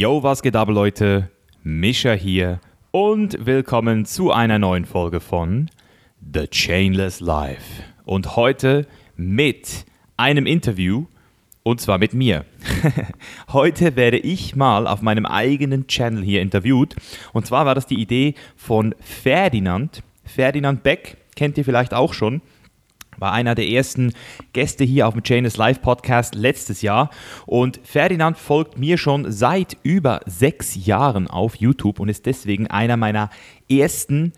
Yo, was geht ab, Leute? Mischa hier und willkommen zu einer neuen Folge von The Chainless Life. Und heute mit einem Interview und zwar mit mir. heute werde ich mal auf meinem eigenen Channel hier interviewt. Und zwar war das die Idee von Ferdinand. Ferdinand Beck kennt ihr vielleicht auch schon war einer der ersten Gäste hier auf dem Chainless Live Podcast letztes Jahr. Und Ferdinand folgt mir schon seit über sechs Jahren auf YouTube und ist deswegen einer meiner ersten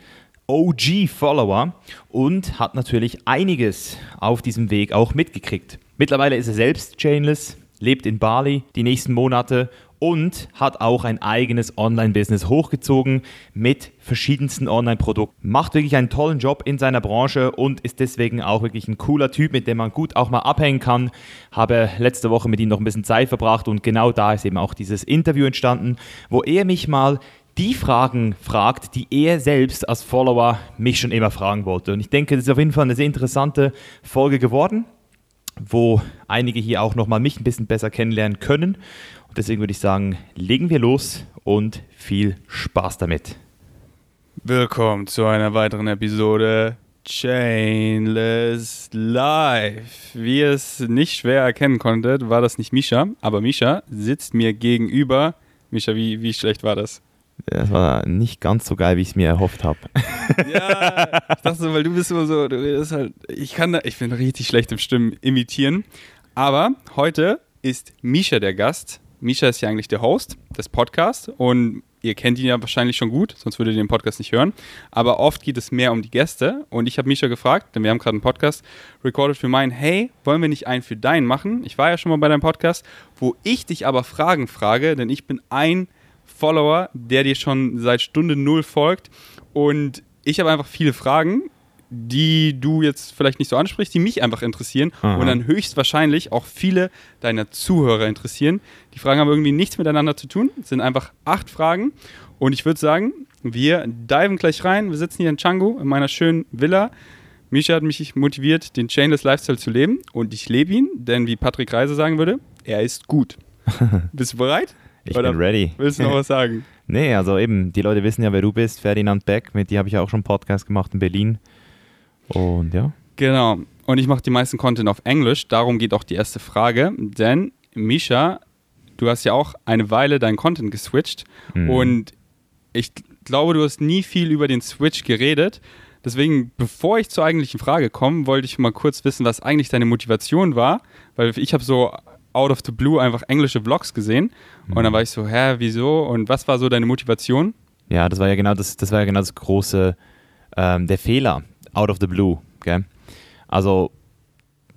OG-Follower und hat natürlich einiges auf diesem Weg auch mitgekriegt. Mittlerweile ist er selbst Chainless, lebt in Bali die nächsten Monate und hat auch ein eigenes Online-Business hochgezogen mit verschiedensten Online-Produkten. Macht wirklich einen tollen Job in seiner Branche und ist deswegen auch wirklich ein cooler Typ, mit dem man gut auch mal abhängen kann. Habe letzte Woche mit ihm noch ein bisschen Zeit verbracht und genau da ist eben auch dieses Interview entstanden, wo er mich mal die Fragen fragt, die er selbst als Follower mich schon immer fragen wollte. Und ich denke, das ist auf jeden Fall eine sehr interessante Folge geworden wo einige hier auch nochmal mich ein bisschen besser kennenlernen können. Deswegen würde ich sagen, legen wir los und viel Spaß damit. Willkommen zu einer weiteren Episode Chainless Life. Wie ihr es nicht schwer erkennen konntet, war das nicht Misha, aber Misha sitzt mir gegenüber. Misha, wie, wie schlecht war das? Das war nicht ganz so geil, wie ich es mir erhofft habe. Ja, ich dachte so, weil du bist immer so, du redest halt, ich kann da, ich bin richtig schlecht im Stimmen imitieren. Aber heute ist Misha der Gast. Misha ist ja eigentlich der Host des Podcasts und ihr kennt ihn ja wahrscheinlich schon gut, sonst würdet ihr den Podcast nicht hören. Aber oft geht es mehr um die Gäste und ich habe Misha gefragt, denn wir haben gerade einen Podcast recorded für meinen, hey, wollen wir nicht einen für deinen machen? Ich war ja schon mal bei deinem Podcast, wo ich dich aber Fragen frage, denn ich bin ein Follower, der dir schon seit Stunde null folgt und ich habe einfach viele Fragen die du jetzt vielleicht nicht so ansprichst, die mich einfach interessieren Aha. und dann höchstwahrscheinlich auch viele deiner Zuhörer interessieren. Die Fragen haben irgendwie nichts miteinander zu tun, es sind einfach acht Fragen und ich würde sagen, wir diven gleich rein. Wir sitzen hier in Changu in meiner schönen Villa. Misha hat mich motiviert, den Chainless Lifestyle zu leben und ich lebe ihn, denn wie Patrick Reise sagen würde, er ist gut. Bist du bereit? Ich Oder bin ready. Willst du noch was sagen? Nee, also eben, die Leute wissen ja, wer du bist, Ferdinand Beck, mit dir habe ich auch schon einen Podcast gemacht in Berlin. Und ja. Genau. Und ich mache die meisten Content auf Englisch. Darum geht auch die erste Frage. Denn, Misha, du hast ja auch eine Weile deinen Content geswitcht. Mhm. Und ich glaube, du hast nie viel über den Switch geredet. Deswegen, bevor ich zur eigentlichen Frage komme, wollte ich mal kurz wissen, was eigentlich deine Motivation war. Weil ich habe so out of the blue einfach englische Vlogs gesehen. Mhm. Und dann war ich so, hä, wieso? Und was war so deine Motivation? Ja, das war ja genau das, das war ja genau das große, ähm, der Fehler, out of the blue. Gell? Also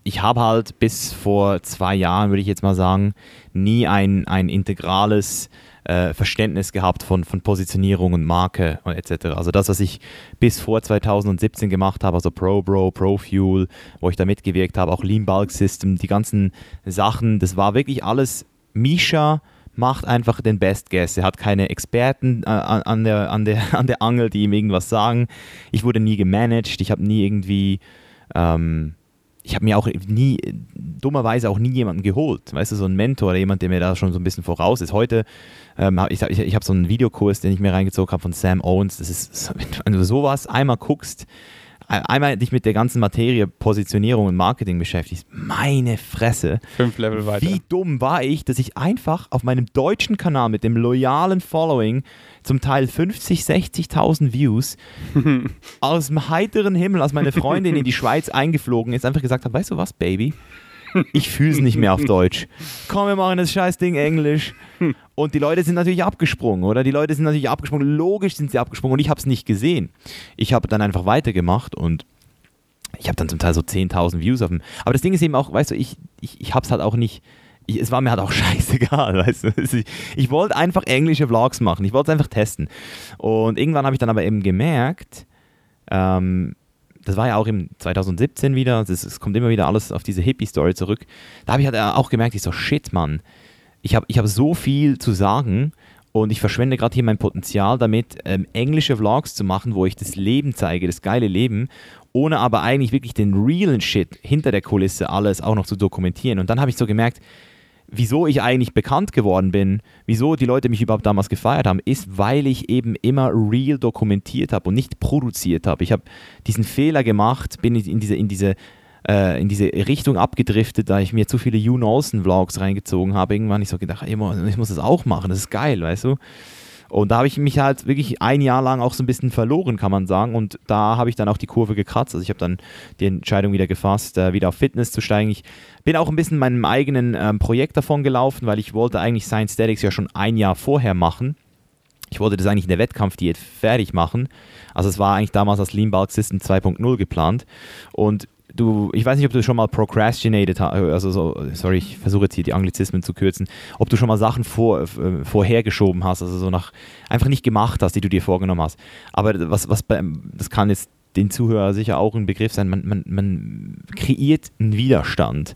ich habe halt bis vor zwei Jahren, würde ich jetzt mal sagen, nie ein, ein integrales äh, Verständnis gehabt von, von Positionierung und Marke und etc. Also das, was ich bis vor 2017 gemacht habe, also ProBro, ProFuel, wo ich da mitgewirkt habe, auch Lean Bulk System, die ganzen Sachen, das war wirklich alles Misha macht einfach den Best Guess. Er hat keine Experten äh, an, der, an, der, an der Angel, die ihm irgendwas sagen. Ich wurde nie gemanagt, ich habe nie irgendwie, ähm, ich habe mir auch nie, dummerweise auch nie jemanden geholt. Weißt du, so ein Mentor oder jemand, der mir da schon so ein bisschen voraus ist. Heute, ähm, ich, ich, ich habe so einen Videokurs, den ich mir reingezogen habe von Sam Owens. Das ist, wenn du sowas einmal guckst, einmal dich mit der ganzen Materie Positionierung und Marketing beschäftigst, meine Fresse. Fünf Level weiter. Wie dumm war ich, dass ich einfach auf meinem deutschen Kanal mit dem loyalen Following zum Teil 50, 60.000 Views aus dem heiteren Himmel, als meine Freundin in die Schweiz eingeflogen ist, einfach gesagt habe, weißt du was, Baby? Ich fühle es nicht mehr auf Deutsch. Komm, wir machen das scheiß Ding Englisch. Und die Leute sind natürlich abgesprungen, oder? Die Leute sind natürlich abgesprungen. Logisch sind sie abgesprungen und ich habe es nicht gesehen. Ich habe dann einfach weitergemacht und ich habe dann zum Teil so 10.000 Views auf dem. Aber das Ding ist eben auch, weißt du, ich, ich, ich habe es halt auch nicht. Ich, es war mir halt auch scheißegal, weißt du. Ich, ich wollte einfach englische Vlogs machen. Ich wollte es einfach testen. Und irgendwann habe ich dann aber eben gemerkt, ähm, das war ja auch im 2017 wieder, es kommt immer wieder alles auf diese Hippie-Story zurück. Da habe ich halt auch gemerkt, ich so, shit, Mann, ich habe ich hab so viel zu sagen und ich verschwende gerade hier mein Potenzial damit, ähm, englische Vlogs zu machen, wo ich das Leben zeige, das geile Leben, ohne aber eigentlich wirklich den realen Shit hinter der Kulisse alles auch noch zu dokumentieren. Und dann habe ich so gemerkt, wieso ich eigentlich bekannt geworden bin, wieso die Leute mich überhaupt damals gefeiert haben, ist, weil ich eben immer real dokumentiert habe und nicht produziert habe. Ich habe diesen Fehler gemacht, bin in diese, in diese äh, in diese Richtung abgedriftet, da ich mir zu viele You Olsen Vlogs reingezogen habe. Irgendwann ich so gedacht, ich muss das auch machen, das ist geil, weißt du. Und da habe ich mich halt wirklich ein Jahr lang auch so ein bisschen verloren, kann man sagen. Und da habe ich dann auch die Kurve gekratzt. Also ich habe dann die Entscheidung wieder gefasst, äh, wieder auf Fitness zu steigen. Ich bin auch ein bisschen meinem eigenen ähm, Projekt davon gelaufen, weil ich wollte eigentlich Science Statics ja schon ein Jahr vorher machen. Ich wollte das eigentlich in der Wettkampfdiät fertig machen. Also es war eigentlich damals als Lean Bulk System 2.0 geplant. Und du, ich weiß nicht, ob du schon mal procrastinated hast, also so, sorry, ich versuche jetzt hier die Anglizismen zu kürzen, ob du schon mal Sachen vor, äh, vorhergeschoben hast, also so nach, einfach nicht gemacht hast, die du dir vorgenommen hast. Aber was, was das kann jetzt den Zuhörer sicher auch ein Begriff sein, man, man, man kreiert einen Widerstand.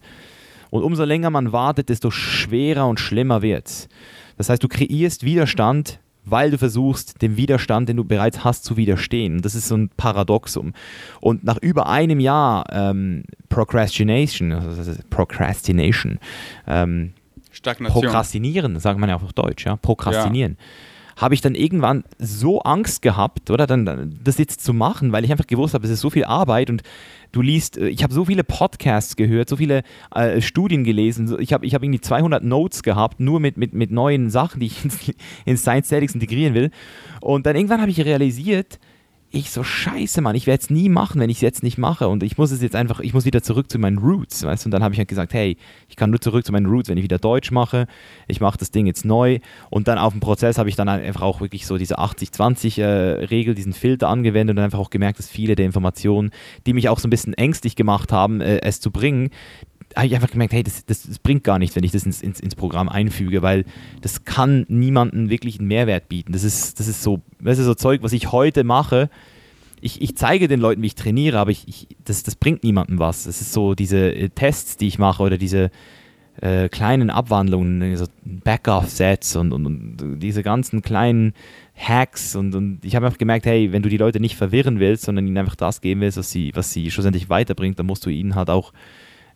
Und umso länger man wartet, desto schwerer und schlimmer wird es. Das heißt, du kreierst Widerstand, weil du versuchst, dem Widerstand, den du bereits hast, zu widerstehen. Das ist so ein Paradoxum. Und nach über einem Jahr ähm, Procrastination, also Procrastination, ähm, Prokrastinieren, sagt man ja auch auf Deutsch, ja, Prokrastinieren. Ja habe ich dann irgendwann so Angst gehabt, oder dann das jetzt zu machen, weil ich einfach gewusst habe, es ist so viel Arbeit und du liest, äh, ich habe so viele Podcasts gehört, so viele äh, Studien gelesen, ich habe ich hab irgendwie 200 Notes gehabt, nur mit, mit, mit neuen Sachen, die ich in, in Science Statics integrieren will. Und dann irgendwann habe ich realisiert, ich so, scheiße, Mann, ich werde es nie machen, wenn ich es jetzt nicht mache. Und ich muss es jetzt einfach, ich muss wieder zurück zu meinen Roots, weißt du? Und dann habe ich halt gesagt, hey, ich kann nur zurück zu meinen Roots, wenn ich wieder Deutsch mache. Ich mache das Ding jetzt neu. Und dann auf dem Prozess habe ich dann einfach auch wirklich so diese 80-20-Regel, äh, diesen Filter angewendet und einfach auch gemerkt, dass viele der Informationen, die mich auch so ein bisschen ängstlich gemacht haben, äh, es zu bringen, habe ich einfach gemerkt, hey, das, das, das, bringt gar nichts, wenn ich das ins, ins, ins, Programm einfüge, weil das kann niemandem wirklich einen Mehrwert bieten. Das ist, das ist so, das ist so Zeug, was ich heute mache. Ich, ich zeige den Leuten, wie ich trainiere, aber ich, ich, das, das bringt niemandem was. Das ist so diese äh, Tests, die ich mache oder diese äh, kleinen Abwandlungen, so Back-Off-Sets und, und, und, diese ganzen kleinen Hacks und, und ich habe einfach gemerkt, hey, wenn du die Leute nicht verwirren willst, sondern ihnen einfach das geben willst, was sie, was sie schlussendlich weiterbringt, dann musst du ihnen halt auch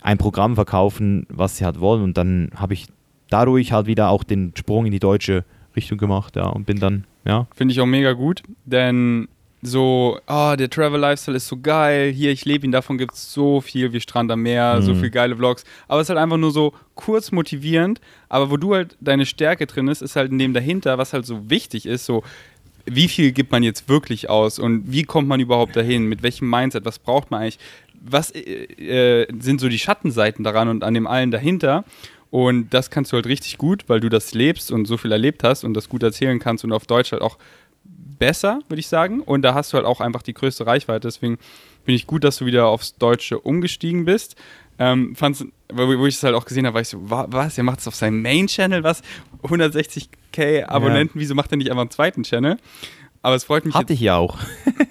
ein Programm verkaufen, was sie halt wollen. Und dann habe ich dadurch halt wieder auch den Sprung in die deutsche Richtung gemacht, ja, und bin dann, ja. Finde ich auch mega gut, denn so, oh, der Travel Lifestyle ist so geil, hier, ich lebe ihn, davon gibt es so viel wie Strand am Meer, mhm. so viel geile Vlogs, aber es ist halt einfach nur so kurz motivierend, aber wo du halt deine Stärke drin ist, ist halt in dem dahinter, was halt so wichtig ist, so, wie viel gibt man jetzt wirklich aus und wie kommt man überhaupt dahin, mit welchem Mindset, was braucht man eigentlich, was äh, äh, sind so die Schattenseiten daran und an dem allen dahinter. Und das kannst du halt richtig gut, weil du das lebst und so viel erlebt hast und das gut erzählen kannst und auf Deutsch halt auch besser, würde ich sagen. Und da hast du halt auch einfach die größte Reichweite. Deswegen bin ich gut, dass du wieder aufs Deutsche umgestiegen bist. Ähm, fand's, wo ich es halt auch gesehen habe, war ich so, was, er macht es auf seinem Main-Channel, was? 160k Abonnenten, ja. wieso macht er nicht einfach einen zweiten Channel? Aber es freut mich. Hatte ich ja auch.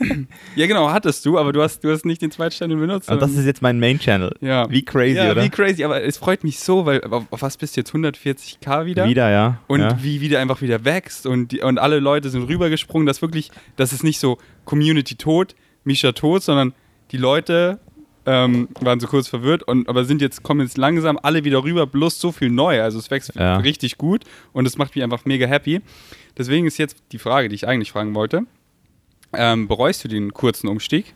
ja, genau, hattest du, aber du hast, du hast nicht den zweiten Channel benutzt. Aber das ist jetzt mein Main-Channel. Ja. Wie crazy, ja, oder? Wie crazy, aber es freut mich so, weil auf, auf was bist du jetzt 140k wieder? Wieder, ja. Und ja. wie wieder einfach wieder wächst und, die, und alle Leute sind rübergesprungen, dass wirklich, das ist nicht so Community tot, Misha tot, sondern die Leute ähm, waren so kurz verwirrt, und, aber sind jetzt, kommen jetzt langsam alle wieder rüber, bloß so viel neu. Also es wächst ja. richtig gut und es macht mich einfach mega happy. Deswegen ist jetzt die Frage, die ich eigentlich fragen wollte. Ähm, bereust du den kurzen Umstieg?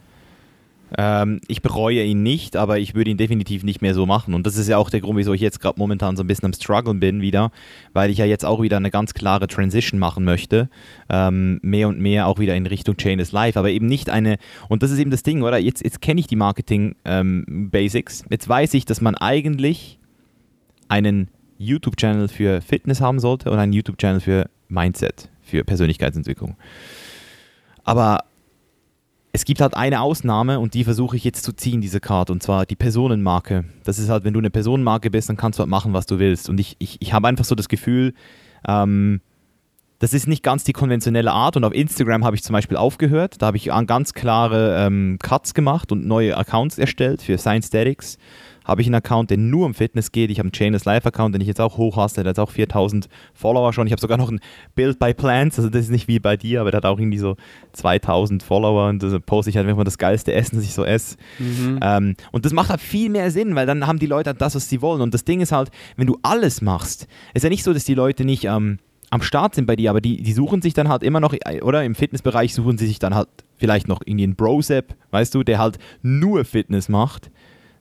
Ähm, ich bereue ihn nicht, aber ich würde ihn definitiv nicht mehr so machen. Und das ist ja auch der Grund, wieso ich jetzt gerade momentan so ein bisschen am Struggeln bin wieder, weil ich ja jetzt auch wieder eine ganz klare Transition machen möchte. Ähm, mehr und mehr auch wieder in Richtung Chainless Life, aber eben nicht eine, und das ist eben das Ding, oder? Jetzt, jetzt kenne ich die Marketing-Basics. Ähm, jetzt weiß ich, dass man eigentlich einen YouTube-Channel für Fitness haben sollte und einen YouTube-Channel für Mindset, für Persönlichkeitsentwicklung. Aber es gibt halt eine Ausnahme und die versuche ich jetzt zu ziehen, diese Karte, und zwar die Personenmarke. Das ist halt, wenn du eine Personenmarke bist, dann kannst du halt machen, was du willst. Und ich, ich, ich habe einfach so das Gefühl, ähm, das ist nicht ganz die konventionelle Art und auf Instagram habe ich zum Beispiel aufgehört. Da habe ich ganz klare ähm, Cuts gemacht und neue Accounts erstellt für Science Statics habe ich einen Account, der nur um Fitness geht. Ich habe einen Chainless Life Account, den ich jetzt auch hochhaste. Der hat auch 4000 Follower schon. Ich habe sogar noch ein Build by Plants. Also das ist nicht wie bei dir, aber der hat auch irgendwie so 2000 Follower und da poste ich halt immer das geilste Essen, das ich so esse. Mhm. Ähm, und das macht halt viel mehr Sinn, weil dann haben die Leute halt das, was sie wollen. Und das Ding ist halt, wenn du alles machst, ist ja nicht so, dass die Leute nicht ähm, am Start sind bei dir, aber die, die suchen sich dann halt immer noch, oder im Fitnessbereich suchen sie sich dann halt vielleicht noch irgendwie einen Brosep, weißt du, der halt nur Fitness macht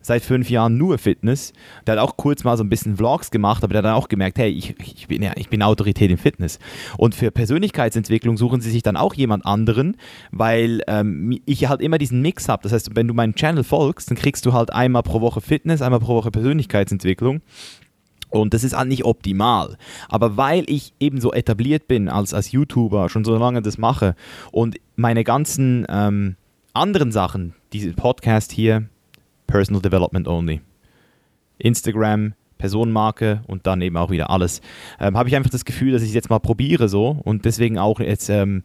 seit fünf Jahren nur Fitness. Der hat auch kurz mal so ein bisschen Vlogs gemacht, aber der hat dann auch gemerkt, hey, ich, ich, bin, ja, ich bin Autorität im Fitness. Und für Persönlichkeitsentwicklung suchen sie sich dann auch jemand anderen, weil ähm, ich halt immer diesen Mix habe. Das heißt, wenn du meinem Channel folgst, dann kriegst du halt einmal pro Woche Fitness, einmal pro Woche Persönlichkeitsentwicklung. Und das ist halt nicht optimal. Aber weil ich eben so etabliert bin als, als YouTuber, schon so lange das mache und meine ganzen ähm, anderen Sachen, diese Podcast hier, Personal Development Only. Instagram, Personenmarke und dann eben auch wieder alles. Ähm, Habe ich einfach das Gefühl, dass ich es jetzt mal probiere so und deswegen auch jetzt ähm,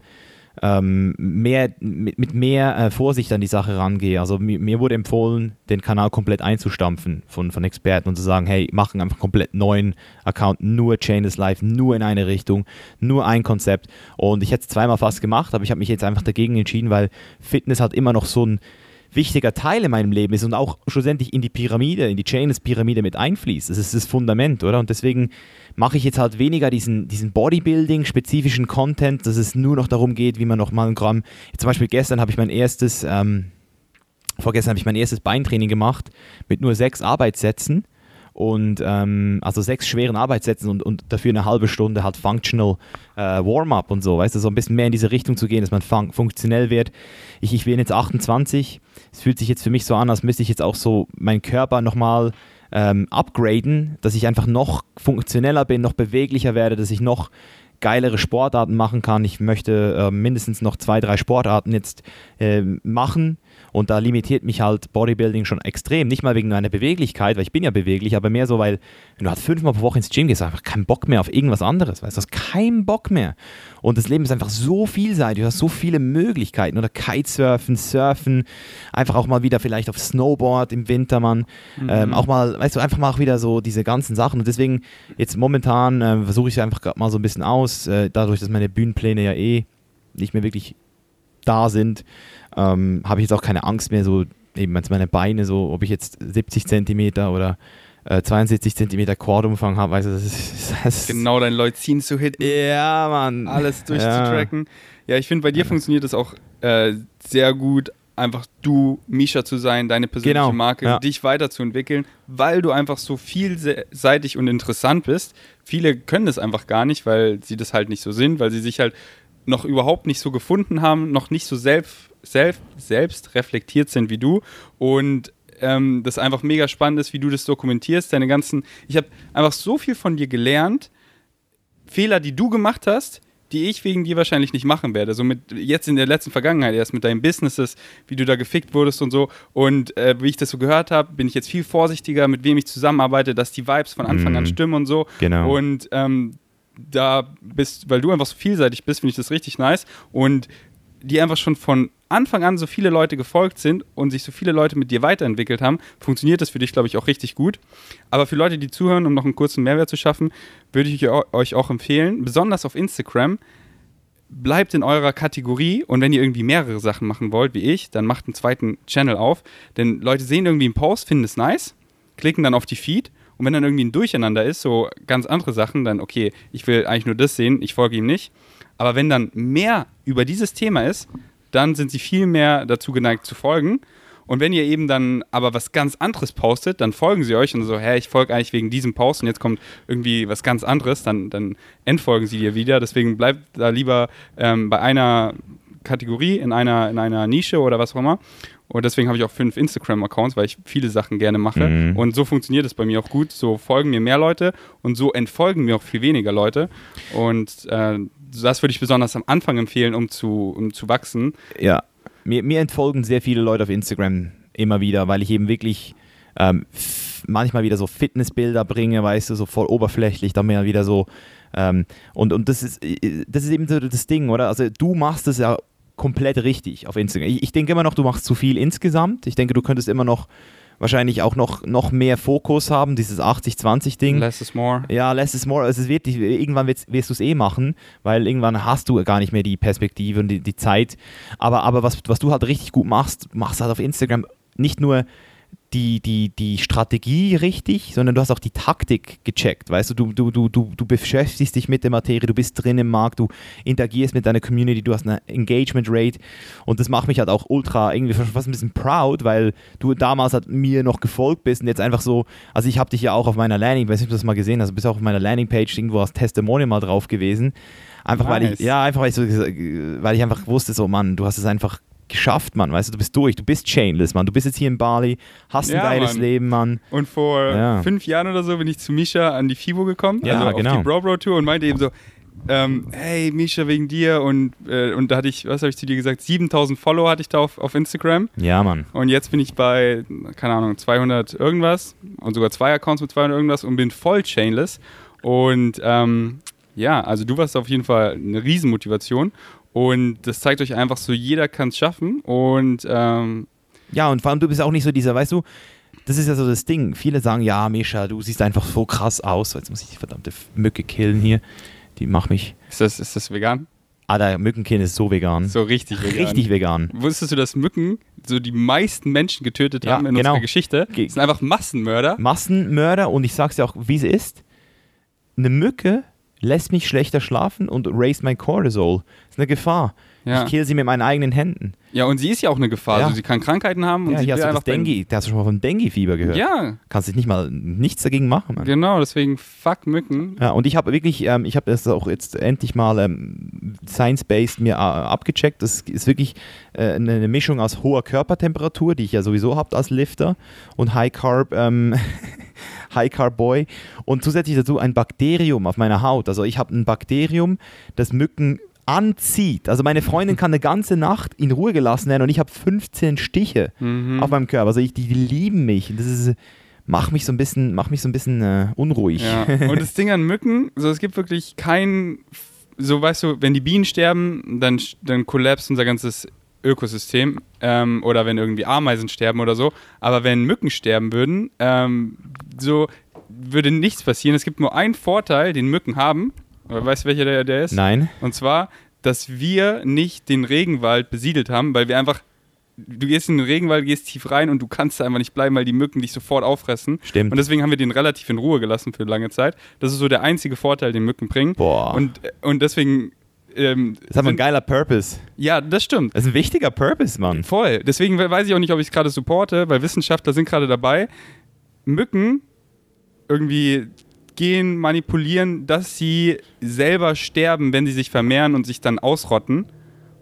ähm, mehr, mit, mit mehr äh, Vorsicht an die Sache rangehe. Also mir, mir, wurde empfohlen, den Kanal komplett einzustampfen von, von Experten und zu sagen, hey, machen einfach komplett neuen Account, nur Chainless Life, nur in eine Richtung, nur ein Konzept. Und ich hätte es zweimal fast gemacht, aber ich habe mich jetzt einfach dagegen entschieden, weil Fitness hat immer noch so ein wichtiger Teil in meinem Leben ist und auch schlussendlich in die Pyramide, in die Chainless-Pyramide mit einfließt. Das ist das Fundament, oder? Und deswegen mache ich jetzt halt weniger diesen, diesen Bodybuilding-spezifischen Content, dass es nur noch darum geht, wie man nochmal ein Gramm. Zum Beispiel gestern habe ich mein erstes, ähm, vorgestern habe ich mein erstes Beintraining gemacht mit nur sechs Arbeitssätzen und ähm, also sechs schweren Arbeitssätzen und, und dafür eine halbe Stunde halt Functional äh, Warm-up und so, weißt du, so ein bisschen mehr in diese Richtung zu gehen, dass man fun funktionell wird. Ich, ich bin jetzt 28, es fühlt sich jetzt für mich so an, als müsste ich jetzt auch so meinen Körper nochmal ähm, upgraden, dass ich einfach noch funktioneller bin, noch beweglicher werde, dass ich noch geilere Sportarten machen kann. Ich möchte äh, mindestens noch zwei, drei Sportarten jetzt äh, machen und da limitiert mich halt Bodybuilding schon extrem. Nicht mal wegen meiner Beweglichkeit, weil ich bin ja beweglich, aber mehr so, weil wenn du halt fünfmal pro Woche ins Gym gehst, hast du einfach keinen Bock mehr auf irgendwas anderes. Weißt du, hast keinen Bock mehr. Und das Leben ist einfach so vielseitig, du hast so viele Möglichkeiten. Oder Kitesurfen, Surfen, einfach auch mal wieder vielleicht auf Snowboard im Winter, Mann. Mhm. Ähm, auch mal, weißt du, einfach mal auch wieder so diese ganzen Sachen. Und deswegen jetzt momentan äh, versuche ich es einfach gerade mal so ein bisschen aus, äh, dadurch, dass meine Bühnenpläne ja eh nicht mehr wirklich da sind, ähm, habe ich jetzt auch keine Angst mehr, so eben als meine Beine, so ob ich jetzt 70 Zentimeter oder äh, 72 Zentimeter Quadumfang habe, weißt du, das ist, das ist genau dein Leucin zu hitten. Ja, Mann. Alles durchzutracken. Ja, ja ich finde, bei dir ja. funktioniert das auch äh, sehr gut, einfach du, Misha zu sein, deine persönliche genau, Marke, ja. dich weiterzuentwickeln, weil du einfach so vielseitig und interessant bist. Viele können das einfach gar nicht, weil sie das halt nicht so sind, weil sie sich halt noch überhaupt nicht so gefunden haben, noch nicht so selbst, selbst, selbst reflektiert sind wie du und ähm, das einfach mega spannend ist, wie du das dokumentierst, deine ganzen, ich habe einfach so viel von dir gelernt, Fehler, die du gemacht hast, die ich wegen dir wahrscheinlich nicht machen werde. So mit jetzt in der letzten Vergangenheit erst mit deinen Businesses, wie du da gefickt wurdest und so. Und äh, wie ich das so gehört habe, bin ich jetzt viel vorsichtiger, mit wem ich zusammenarbeite, dass die Vibes von Anfang an mhm. stimmen und so. Genau. Und ähm, da bist, weil du einfach so vielseitig bist, finde ich das richtig nice. Und die einfach schon von Anfang an so viele Leute gefolgt sind und sich so viele Leute mit dir weiterentwickelt haben, funktioniert das für dich, glaube ich, auch richtig gut. Aber für Leute, die zuhören, um noch einen kurzen Mehrwert zu schaffen, würde ich euch auch empfehlen, besonders auf Instagram, bleibt in eurer Kategorie und wenn ihr irgendwie mehrere Sachen machen wollt, wie ich, dann macht einen zweiten Channel auf. Denn Leute sehen irgendwie einen Post, finden es nice, klicken dann auf die Feed und wenn dann irgendwie ein Durcheinander ist, so ganz andere Sachen, dann okay, ich will eigentlich nur das sehen, ich folge ihm nicht. Aber wenn dann mehr über dieses Thema ist, dann sind sie viel mehr dazu geneigt zu folgen. Und wenn ihr eben dann aber was ganz anderes postet, dann folgen sie euch und so, hä, ich folge eigentlich wegen diesem Post und jetzt kommt irgendwie was ganz anderes, dann, dann entfolgen sie dir wieder. Deswegen bleibt da lieber ähm, bei einer Kategorie, in einer, in einer Nische oder was auch immer. Und deswegen habe ich auch fünf Instagram-Accounts, weil ich viele Sachen gerne mache. Mhm. Und so funktioniert es bei mir auch gut. So folgen mir mehr Leute und so entfolgen mir auch viel weniger Leute. Und äh, das würde ich besonders am Anfang empfehlen, um zu, um zu wachsen. Ja, mir, mir entfolgen sehr viele Leute auf Instagram immer wieder, weil ich eben wirklich ähm, manchmal wieder so Fitnessbilder bringe, weißt du, so voll oberflächlich, dann mir wieder so. Ähm, und und das, ist, äh, das ist eben so das Ding, oder? Also du machst es ja komplett richtig auf Instagram. Ich, ich denke immer noch, du machst zu viel insgesamt. Ich denke, du könntest immer noch wahrscheinlich auch noch, noch mehr Fokus haben, dieses 80-20-Ding. Less is more. Ja, less is more. Also es wird, dich- irgendwann wirst, wirst du es eh machen, weil irgendwann hast du gar nicht mehr die Perspektive und die, die Zeit. Aber, aber was, was du halt richtig gut machst, du machst halt auf Instagram nicht nur die, die, die Strategie richtig, sondern du hast auch die Taktik gecheckt. Weißt du, du, du, du, du, du beschäftigst dich mit der Materie, du bist drin im Markt, du interagierst mit deiner Community, du hast eine Engagement Rate und das macht mich halt auch ultra irgendwie fast ein bisschen proud, weil du damals halt mir noch gefolgt bist und jetzt einfach so, also ich habe dich ja auch auf meiner Landing, ich weiß nicht, ob du das mal gesehen hast, du bist auch auf meiner Landingpage irgendwo als Testimonial mal drauf gewesen. Einfach weil Nice. ich, ja, einfach weil ich so, weil ich einfach wusste, so Mann, du hast es einfach geschafft, Mann, weißt du, du bist durch, du bist chainless, Mann, du bist jetzt hier in Bali, hast ein Ja, geiles Mann. Leben, Mann. Und vor Ja. fünf Jahren oder so bin ich zu Misha an die FIBO gekommen, Ja, also auf genau. die Bro Bro Tour und meinte eben so, ähm, hey Misha, wegen dir und, äh, und da hatte ich, was habe ich zu dir gesagt, 7000 Follower hatte ich da auf, auf Instagram Ja, Mann. und jetzt bin ich bei, keine Ahnung, 200 irgendwas und sogar zwei Accounts mit 200 irgendwas und bin voll chainless und ähm, ja, also du warst auf jeden Fall eine Riesenmotivation und das zeigt euch einfach so, jeder kann es schaffen und ähm, Ja, und vor allem du bist auch nicht so dieser, weißt du, das ist ja so das Ding. Viele sagen, ja, Misha, du siehst einfach so krass aus. Jetzt muss ich die verdammte Mücke killen hier. Die macht mich. ist das, ist das vegan? Ah, der Mückenkind ist so vegan. So richtig vegan. Richtig vegan. Wusstest du, dass Mücken so die meisten Menschen getötet Ja, haben in genau. unserer Geschichte? Ge- Das sind einfach Massenmörder. Massenmörder und ich sag's dir auch, wie sie ist. Eine Mücke lässt mich schlechter schlafen und raised mein Cortisol. Das ist eine Gefahr. Ja. Ich kill sie mit meinen eigenen Händen. ja, und sie ist ja auch eine Gefahr. Ja. Also sie kann Krankheiten haben und Ja, sie hier hast du einfach dein- Dengue. Da hast du schon mal von Dengue-Fieber gehört. Ja, Kannst dich nicht mal nichts dagegen machen, Mann. genau, deswegen fuck Mücken. Ja, und ich habe wirklich, ähm, ich habe das auch jetzt endlich mal ähm, science-based mir äh, abgecheckt. Das ist wirklich äh, eine, eine Mischung aus hoher Körpertemperatur, die ich ja sowieso habe als Lifter, und High Carb, ähm, High Carb Boy. Und zusätzlich dazu ein Bakterium auf meiner Haut. Also ich habe ein Bakterium, das Mücken anzieht. Also meine Freundin kann eine ganze Nacht in Ruhe gelassen werden und ich habe 15 Stiche Mhm. auf meinem Körper. Also ich, die, die lieben mich. Das ist, macht mich so ein bisschen, macht mich so ein bisschen äh, unruhig. Ja. Und das Ding an Mücken, so es gibt wirklich kein, so weißt du, wenn die Bienen sterben, dann, dann kollapst unser ganzes Ökosystem ähm, oder wenn irgendwie Ameisen sterben oder so. Aber wenn Mücken sterben würden, ähm, so würde nichts passieren. Es gibt nur einen Vorteil, den Mücken haben. Weißt du, welcher der, der ist? Nein. Und zwar, dass wir nicht den Regenwald besiedelt haben, weil wir einfach, du gehst in den Regenwald, gehst tief rein und du kannst da einfach nicht bleiben, weil die Mücken dich sofort auffressen. Stimmt. Und deswegen haben wir den relativ in Ruhe gelassen für lange Zeit. Das ist so der einzige Vorteil, den Mücken bringen. Boah. Und, und deswegen. Ähm, Das ist aber ein geiler Purpose. ja, das stimmt. Das ist ein wichtiger Purpose, Mann. Voll. Deswegen weiß ich auch nicht, ob ich es gerade supporte, weil Wissenschaftler sind gerade dabei, Mücken irgendwie gehen, manipulieren, dass sie selber sterben, wenn sie sich vermehren und sich dann ausrotten.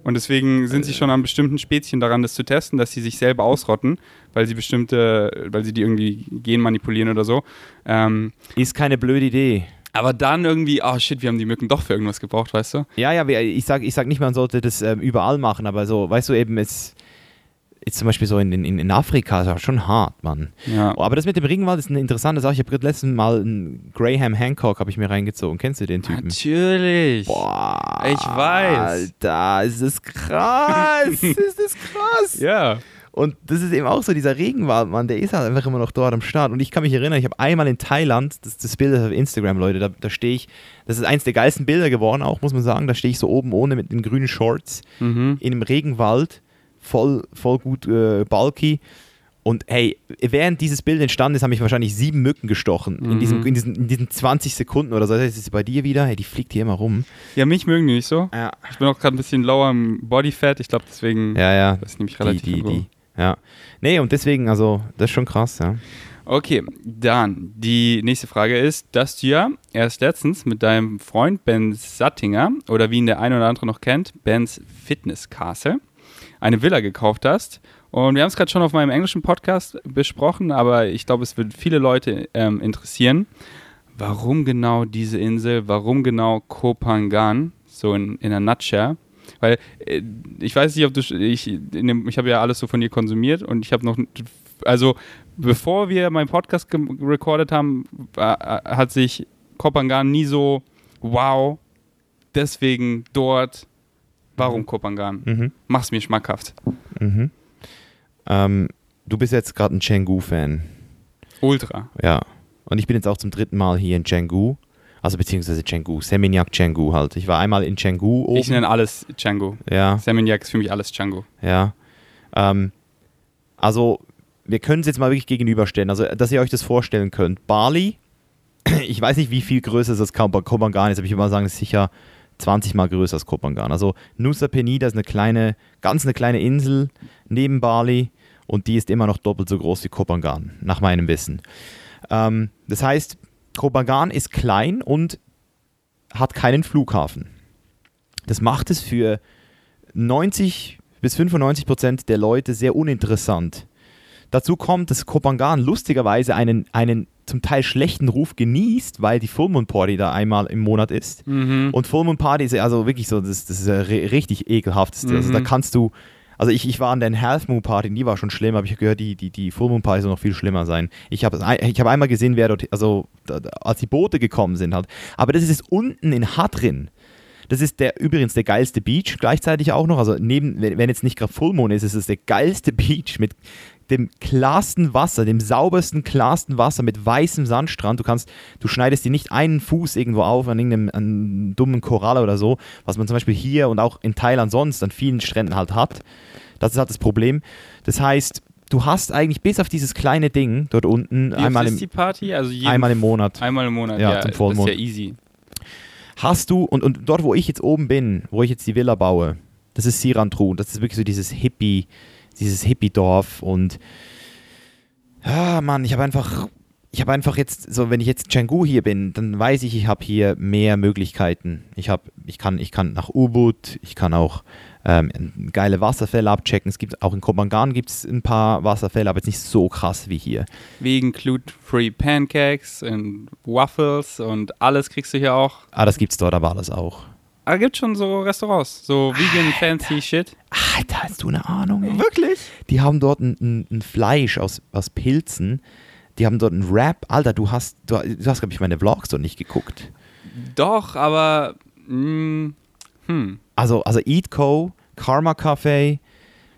Und deswegen sind sie schon an bestimmten Spezien daran, das zu testen, dass sie sich selber ausrotten, weil sie bestimmte, weil sie die irgendwie gen manipulieren oder so. Ähm, Ist keine blöde Idee. Aber dann irgendwie, oh shit, wir haben die Mücken doch für irgendwas gebraucht, weißt du? Ja, ja, ich sag, ich sag nicht, man sollte das ähm, überall machen, aber so, weißt du, eben jetzt, jetzt zum Beispiel so in, in, in Afrika ist auch schon hart, Mann. Ja. Oh, aber das mit dem Regenwald ist eine interessante Sache. Ich habe gerade letztens mal einen Graham Hancock habe ich mir reingezogen. Kennst du den Typen? Natürlich. Boah, Ich weiß. Alter, ist das krass. ist das krass. Ja. Und das ist eben auch so, dieser Regenwald, Mann, der ist halt einfach immer noch dort am Start. Und ich kann mich erinnern, ich habe einmal in Thailand, das, das Bild ist auf Instagram, Leute, da, da stehe ich, das ist eins der geilsten Bilder geworden auch, muss man sagen. Da stehe ich so oben ohne mit den grünen Shorts Mhm. in einem Regenwald, voll, voll gut äh, bulky. Und hey, während dieses Bild entstanden ist, haben mich wahrscheinlich sieben Mücken gestochen. In, Mhm. diesem, in, diesen, in diesen 20 Sekunden oder so. Das ist bei dir wieder. Hey, die fliegt hier immer rum. Ja, mich mögen die nicht so. Ja, Ich bin auch gerade ein bisschen lower im Bodyfat. Ich glaube, deswegen ja. ja. das nehme ich Die, relativ die, in Ruhe. die. Ja. Nee, und deswegen, also, das ist schon krass, ja. Okay, dann die nächste Frage ist, dass du ja erst letztens mit deinem Freund Ben Sattinger oder wie ihn der eine oder andere noch kennt, Bens Fitness Castle, eine Villa gekauft hast. Und wir haben es gerade schon auf meinem englischen Podcast besprochen, aber ich glaube, es wird viele Leute ähm, interessieren. Warum genau diese Insel? Warum genau Kopangan? So in, in einer Nutshell. Weil äh, ich weiß nicht, ob du. Ich, dem, ich habe ja alles so von dir konsumiert und ich habe noch. Also, bevor wir meinen Podcast recorded haben, äh, hat sich Kopangan nie so. Wow, deswegen dort. Warum Kopangan? Mhm. Mach's mir schmackhaft. Mhm. Ähm, du bist jetzt gerade ein Canggu-Fan. Ultra. Ja. Und ich bin jetzt auch zum dritten Mal hier in Canggu. Also beziehungsweise Canggu, Seminyak Canggu halt. Ich war einmal in oben. Ich nenne alles Django. ja, Seminyak ist für mich alles Django. ja. Ähm, also, wir können es jetzt mal wirklich gegenüberstellen. Also, dass ihr euch das vorstellen könnt. Bali, ich weiß nicht, wie viel größer das Kop- Kopangan ist, aber ich würde mal sagen, es ist sicher 20 Mal größer als Kopangan. Also, Nusa Penida ist eine kleine, ganz eine kleine Insel neben Bali und die ist immer noch doppelt so groß wie Kopangan, nach meinem Wissen. Ähm, das heißt, Kopangan ist klein und hat keinen Flughafen. Das macht es für 90 bis 95 Prozent der Leute sehr uninteressant. Dazu kommt, dass Kopangan lustigerweise einen, einen zum Teil schlechten Ruf genießt, weil die Full Moon Party da einmal im Monat ist. Mhm. Und Full Moon Party ist ja also wirklich so, das, das ist richtig ekelhafteste. Also Mhm. da kannst du, also ich, ich war an der Half Moon Party, die war schon schlimm, aber ich habe gehört, die, die, die Full Moon Party soll noch viel schlimmer sein. Ich habe ich hab einmal gesehen, wer dort, also als die Boote gekommen sind halt. Aber das ist unten in Hadrin. Das ist der übrigens der geilste Beach gleichzeitig auch noch. Also neben, wenn, wenn jetzt nicht gerade Full Moon ist, ist es der geilste Beach mit dem klarsten Wasser, dem saubersten, klarsten Wasser mit weißem Sandstrand. Du kannst, du schneidest dir nicht einen Fuß irgendwo auf an irgendeinem an dummen Koralle oder so, was man zum Beispiel hier und auch in Thailand sonst an vielen Stränden halt hat. Das ist halt das Problem. Das heißt, du hast eigentlich bis auf dieses kleine Ding dort unten Wie einmal oft im, ist die Party? Also einmal im Monat. einmal im Monat. Ja, Ja, zum das ist Vollmond. ja easy. hast du, und, und dort, wo ich jetzt oben bin, wo ich jetzt die Villa baue, das ist Sirantru, das ist wirklich so dieses Hippie, dieses Hippie-Dorf und ja, Mann, ich habe einfach, ich habe einfach jetzt, so wenn ich jetzt Canggu hier bin, dann weiß ich, ich habe hier mehr Möglichkeiten. Ich habe, ich kann, ich kann nach Ubud, ich kann auch ähm, geile Wasserfälle abchecken. Es gibt auch in Kopangan gibt es ein paar Wasserfälle, aber jetzt nicht so krass wie hier. Wegen Gluten-Free Pancakes und Waffles und alles kriegst du hier auch. Ah, das gibt's dort aber alles auch. Aber gibt schon so Restaurants, so vegan fancy Shit. Alter, hast du eine Ahnung? Ey? Wirklich? Die haben dort ein, ein, ein Fleisch aus, aus Pilzen. Die haben dort einen Wrap. Alter, du hast, du, du hast, glaube ich, meine Vlogs dort nicht geguckt. Doch, aber mh, hm. Also, also Eatco, Karma Café,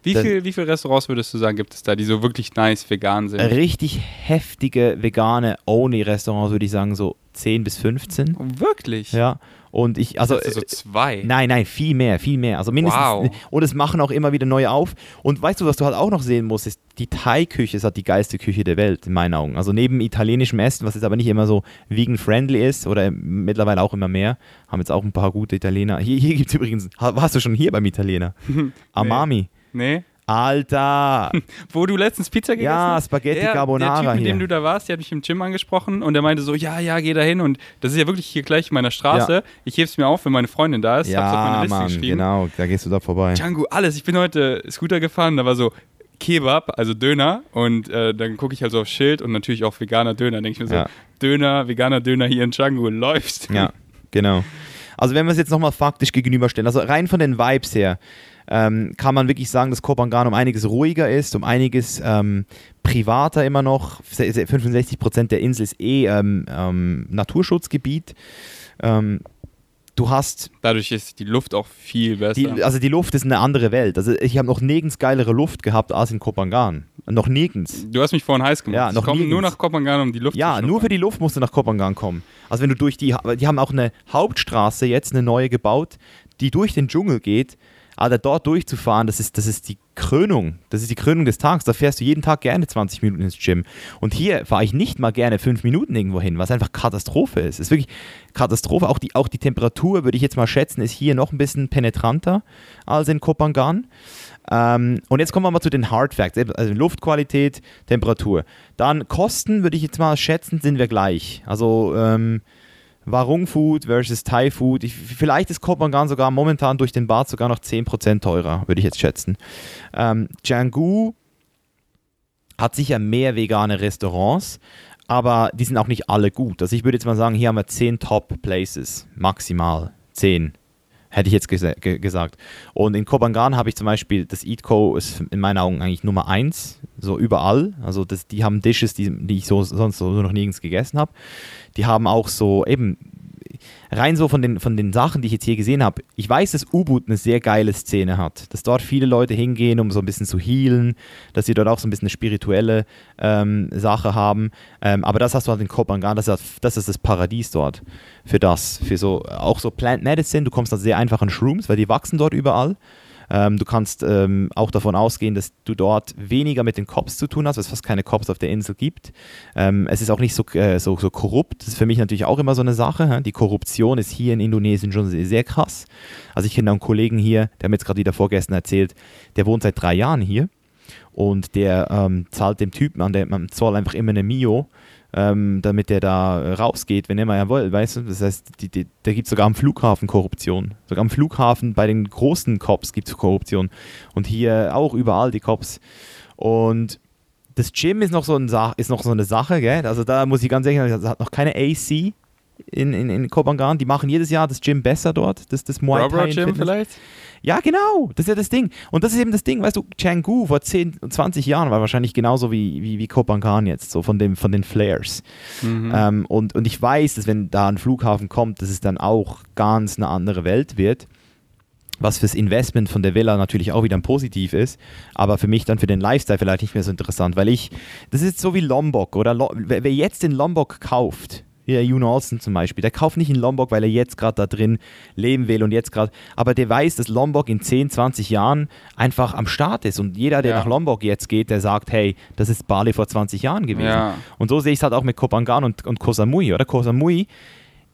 Wie Das- viel, wie viele Restaurants würdest du sagen, gibt es da, die so wirklich nice vegan sind? richtig heftige vegane Only-Restaurants, würde ich sagen, so 10 bis 15. Wirklich? Ja. Und ich, also. So zwei. Nein, nein, viel mehr, viel mehr. Also mindestens. Wow. Und es machen auch immer wieder neue auf. Und weißt du, was du halt auch noch sehen musst, ist, die Thai-Küche ist halt die geilste Küche der Welt, in meinen Augen. Also neben italienischem Essen, was jetzt aber nicht immer so vegan-friendly ist oder mittlerweile auch immer mehr, haben jetzt auch ein paar gute Italiener. Hier, hier gibt es übrigens, warst du schon hier beim Italiener? Amami. Nee? Alter! Wo du letztens Pizza gegessen Ja, hast? Spaghetti der, Carbonara Der Typ, mit dem du da warst, der hat mich im Gym angesprochen und der meinte so, ja, ja, geh da hin und das ist ja wirklich hier gleich in meiner Straße. Ich heb's mir auf, wenn meine Freundin da ist. hab's auf ja, meine Liste Mann, geschrieben. genau, da gehst du da vorbei. Django, alles. Ich bin heute Scooter gefahren, da war so Kebab, also Döner und äh, dann gucke ich halt so aufs Schild und natürlich auch veganer Döner. denke ich mir so, Ja. Döner, veganer Döner hier in Django, läufst. Ja, genau. Also wenn wir es jetzt nochmal faktisch gegenüberstellen, also rein von den Vibes her, ähm, kann man wirklich sagen, dass Kopangan um einiges ruhiger ist, um einiges ähm, privater immer noch. Se- se- 65% der Insel ist eh ähm, ähm, Naturschutzgebiet. Ähm, du hast Dadurch ist die Luft auch viel besser. die, also die Luft ist eine andere Welt. Also ich habe noch nirgends geilere Luft gehabt als in Kopangan. Noch nirgends. du hast mich vorhin heiß gemacht. Ja, noch ich komme nur nach Kopenhagen, um die Luft Ja, zu nur für die Luft musst du nach Kopangan kommen. Also wenn du durch die, die haben auch eine Hauptstraße jetzt, eine neue gebaut, die durch den Dschungel geht. Aber dort durchzufahren, das ist, das ist die Krönung. Das ist die Krönung des Tages. Da fährst du jeden Tag gerne 20 Minuten ins Gym. Und hier fahre ich nicht mal gerne 5 Minuten irgendwo hin, was einfach Katastrophe ist. Es ist wirklich Katastrophe. Auch die, auch die Temperatur, würde ich jetzt mal schätzen, ist hier noch ein bisschen penetranter als in Kopangan. Ähm, und jetzt kommen wir mal zu den Hard Facts, also Luftqualität, Temperatur. Dann Kosten, würde ich jetzt mal schätzen, sind wir gleich. Also ähm, Warung Food versus Thai Food. Ich, vielleicht ist Kopangan sogar momentan durch den Bad sogar noch 10% teurer, würde ich jetzt schätzen. Ähm, Canggu hat sicher mehr vegane Restaurants, aber die sind auch nicht alle gut. Also ich würde jetzt mal sagen, hier haben wir 10 Top Places, maximal 10 hätte ich jetzt gesa ge gesagt. Und in Kopangan habe ich zum Beispiel, das Eatco ist in meinen Augen eigentlich Nummer 1, so überall. Also das, die haben Dishes, die, die ich so, sonst so noch nirgends gegessen habe. Die haben auch so eben, rein so von den, von den Sachen, die ich jetzt hier gesehen habe, ich weiß, dass U-Boot eine sehr geile Szene hat, dass dort viele Leute hingehen, um so ein bisschen zu healen, dass sie dort auch so ein bisschen eine spirituelle ähm, Sache haben. Ähm, aber das hast du halt in Kopangan, das ist, das ist das Paradies dort für das, für so, auch so Plant Medicine, du kommst da sehr einfach an Shrooms, weil die wachsen dort überall. Ähm, du kannst ähm, auch davon ausgehen, dass du dort weniger mit den Cops zu tun hast, weil es fast keine Cops auf der Insel gibt. Ähm, es ist auch nicht so, äh, so, so, korrupt. Das ist für mich natürlich auch immer so eine Sache. Hä? Die Korruption ist hier in Indonesien schon sehr, sehr krass. Also ich kenne einen Kollegen hier, der mir jetzt gerade wieder vorgestern erzählt, der wohnt seit drei Jahren hier und der ähm, zahlt dem Typen an der Zoll einfach immer eine Mio ähm, damit der da rausgeht, wenn er mal will, weißt du? Das heißt, die, die, da gibt es sogar am Flughafen Korruption. Sogar am Flughafen bei den großen Cops gibt es Korruption. Und hier auch überall die Cops. Und das Gym ist noch so, ein ist noch so eine Sache, gell? Also da muss ich ganz ehrlich sagen, das hat noch keine AC in, in, in Kopangan. Die machen jedes Jahr das Gym besser dort. Das, das Muay Thai Gym vielleicht? Ja, genau. Das ist ja das Ding. Und das ist eben das Ding, weißt du, Canggu vor 10, 20 Jahren war wahrscheinlich genauso wie, wie, wie Kopangan jetzt, so von, dem, von den Flares. Mhm. Ähm, und, und ich weiß, dass wenn da ein Flughafen kommt, dass es dann auch ganz eine andere Welt wird was fürs Investment von der Villa natürlich auch wieder ein Positiv ist, aber für mich dann für den Lifestyle vielleicht nicht mehr so interessant, weil ich, das ist so wie Lombok oder wer jetzt den Lombok kauft, der Juno Olsen zum Beispiel, der kauft nicht in Lombok, weil er jetzt gerade da drin leben will und jetzt gerade, aber der weiß, dass Lombok in 10, 20 Jahren einfach am Start ist und jeder, der ja. nach Lombok jetzt geht, der sagt, hey, das ist Bali vor 20 Jahren gewesen. Ja. Und so sehe ich es halt auch mit Kopangan und, und Koh Samui, oder? Koh Samui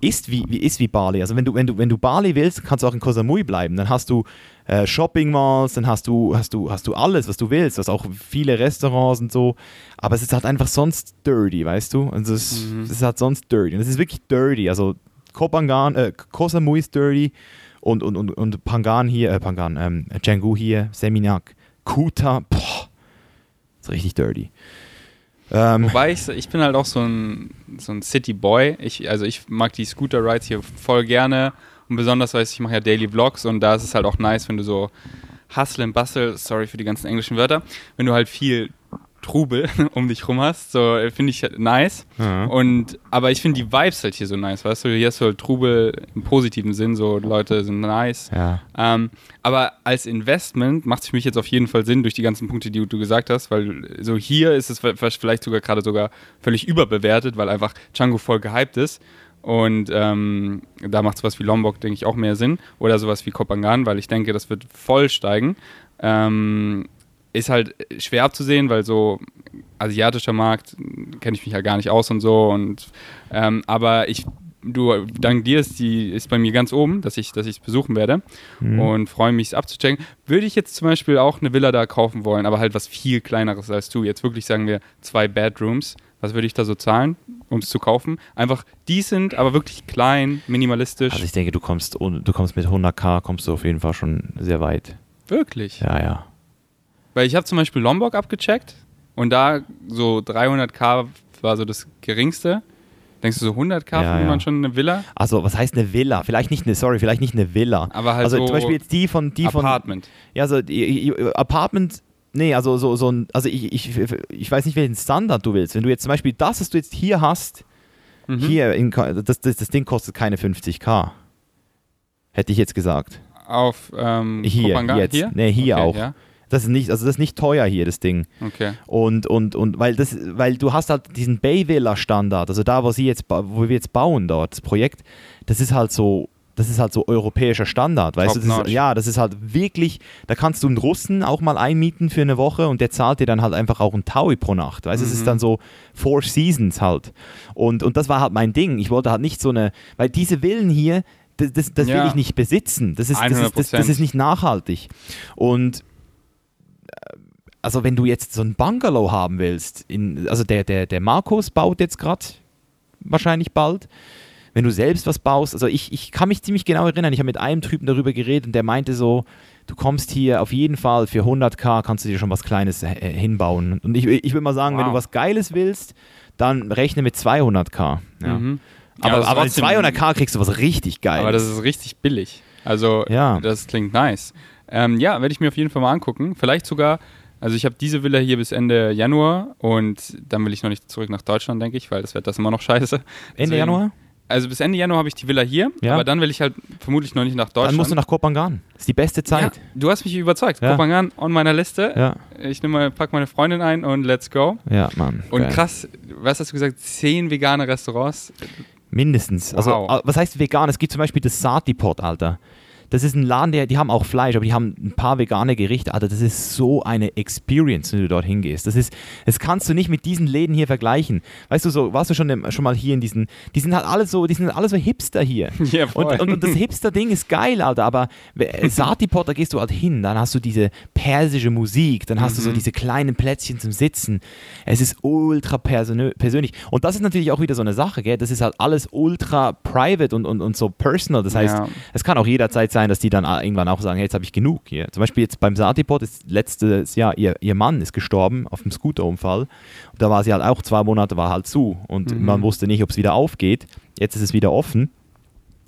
ist wie, wie, ist wie Bali. Also wenn du, wenn, du, wenn du Bali willst, kannst du auch in Koh Samui bleiben. Dann hast du äh, Shopping Malls, dann hast du, hast, du, hast du alles, was du willst. Du hast auch viele Restaurants und so. Aber es ist halt einfach sonst dirty, weißt du? Also es, mhm. es ist halt sonst dirty. Und es ist wirklich dirty. Also Kopangan, äh, Koh Samui ist dirty und, und, und, und Pangan hier, äh, Pangan, ähm, Canggu hier, Seminyak, Kuta, boah, ist richtig dirty. Ähm, Wobei ich, ich bin halt auch so ein, so ein City Boy. Ich, also ich mag die Scooter Rides hier voll gerne. Und besonders, weil ich mache ja Daily Vlogs und da ist es halt auch nice, wenn du so Hustle and Bustle, sorry für die ganzen englischen Wörter, wenn du halt viel Trubel um dich rum hast. So äh, finde ich halt nice. Ja. Und aber ich finde die Vibes halt hier so nice, weißt du? Hier hast du halt Trubel im positiven Sinn, so Leute sind nice. Ja. Ähm, aber als Investment macht es für mich jetzt auf jeden Fall Sinn durch die ganzen Punkte, die du gesagt hast, weil so hier ist es vielleicht sogar gerade sogar völlig überbewertet, weil einfach Django voll gehypt ist. Und ähm, da macht sowas wie Lombok, denke ich, auch mehr Sinn. Oder sowas wie Kopangan, weil ich denke, das wird voll steigen. Ähm, ist halt schwer abzusehen, weil so asiatischer Markt kenne ich mich ja gar nicht aus und so. Und ähm, aber ich, du, dank dir ist die ist bei mir ganz oben, dass ich, dass ich es besuchen werde mhm. und freue mich, es abzuchecken. Würde ich jetzt zum Beispiel auch eine Villa da kaufen wollen, aber halt was viel kleineres als du. Jetzt wirklich sagen wir zwei Bedrooms. Was würde ich da so zahlen, um es zu kaufen? Einfach decent, aber wirklich klein, minimalistisch. Also ich denke, du kommst, du kommst mit 100k, kommst du auf jeden Fall schon sehr weit. Wirklich? Ja, ja. Weil ich habe zum Beispiel Lombok abgecheckt und da so 300k war so das geringste. Denkst du so 100k ja, findet ja. man schon eine Villa? Also was heißt eine Villa? Vielleicht nicht eine, sorry, vielleicht nicht eine Villa. Aber halt also so zum Beispiel jetzt die von die Apartment. Von, ja, so die, Apartment. Nee, also so, so ein, also ich, ich, ich weiß nicht, welchen Standard du willst. Wenn du jetzt zum Beispiel das, was du jetzt hier hast, mhm. hier, in, das, das, das Ding kostet keine 50k. Hätte ich jetzt gesagt. Auf ähm, hier, Kopangan? jetzt. Hier? Nee, hier okay, auch. Ja. Das ist nicht, also das ist nicht teuer hier, das Ding. Okay. Und, und, und weil das, weil du hast halt diesen Bay Villa Standard, also da, wo sie jetzt, wo wir jetzt bauen dort, das Projekt, das ist halt so, das ist halt so europäischer Standard, weißt Top du? Das ist, ja, das ist halt wirklich, da kannst du einen Russen auch mal einmieten für eine Woche und der zahlt dir dann halt einfach auch ein Taui pro Nacht, weißt du? Mhm. Es ist dann so Four Seasons halt. Und, und das war halt mein Ding. Ich wollte halt nicht so eine, weil diese Villen hier, das, das, das ja. will ich nicht besitzen. Das ist, das ist, das, das ist nicht nachhaltig. Und also wenn du jetzt so ein Bungalow haben willst, in, also der, der, der Markus baut jetzt gerade wahrscheinlich bald, wenn du selbst was baust, also ich, ich kann mich ziemlich genau erinnern, ich habe mit einem Typen darüber geredet und der meinte so, du kommst hier auf jeden Fall für 100k, kannst du dir schon was Kleines äh, hinbauen. Und ich, ich würde mal sagen, wow. wenn du was Geiles willst, dann rechne mit 200k. Ja. Mhm. Aber, ja, aber 200k kriegst du was richtig Geiles. Aber das ist richtig billig. Also ja. das klingt nice. Ähm, ja, werde ich mir auf jeden Fall mal angucken. Vielleicht sogar also ich habe diese Villa hier bis Ende Januar und dann will ich noch nicht zurück nach Deutschland, denke ich, weil das wird das immer noch scheiße. Ende Januar? also bis Ende Januar habe ich die Villa hier, Ja. aber dann will ich halt vermutlich noch nicht nach Deutschland. Dann musst du nach Kopangan. Ist die beste ja, Zeit. du hast mich überzeugt. Ja. Kopangan on meiner Liste. Ja, Ich nehme mal, pack meine Freundin ein und let's go. ja, Mann. Und geil. krass, was hast du gesagt? Zehn vegane Restaurants. Mindestens. Also, Wow. äh, was heißt vegan? Es gibt zum Beispiel das Satipot, Alter. Das ist ein Laden, der, die haben auch Fleisch, aber die haben ein paar vegane Gerichte. Alter, das ist so eine Experience, wenn du dort hingehst. Das ist, das kannst du nicht mit diesen Läden hier vergleichen. Weißt du, so, warst du schon, schon mal hier in diesen, die sind halt alle so, die sind alle so Hipster hier. Ja, voll. Und, und, und das Hipster-Ding ist geil, Alter, aber äh, Satipot, da gehst du halt hin, dann hast du diese persische Musik, dann hast du so Mhm. diese kleinen Plätzchen zum Sitzen. Es ist ultra persönlich. Und das ist natürlich auch wieder so eine Sache, gell? Das ist halt alles ultra private und, und, und so personal. Das heißt, Ja. es kann auch jederzeit sein, dass die dann irgendwann auch sagen, hey, jetzt habe ich genug hier. Zum Beispiel jetzt beim Satipot ist letztes Jahr, ihr, ihr Mann ist gestorben auf einem Scooterunfall. Und da war sie halt auch zwei Monate, war halt zu. Und Mhm. man wusste nicht, ob es wieder aufgeht. Jetzt ist es wieder offen.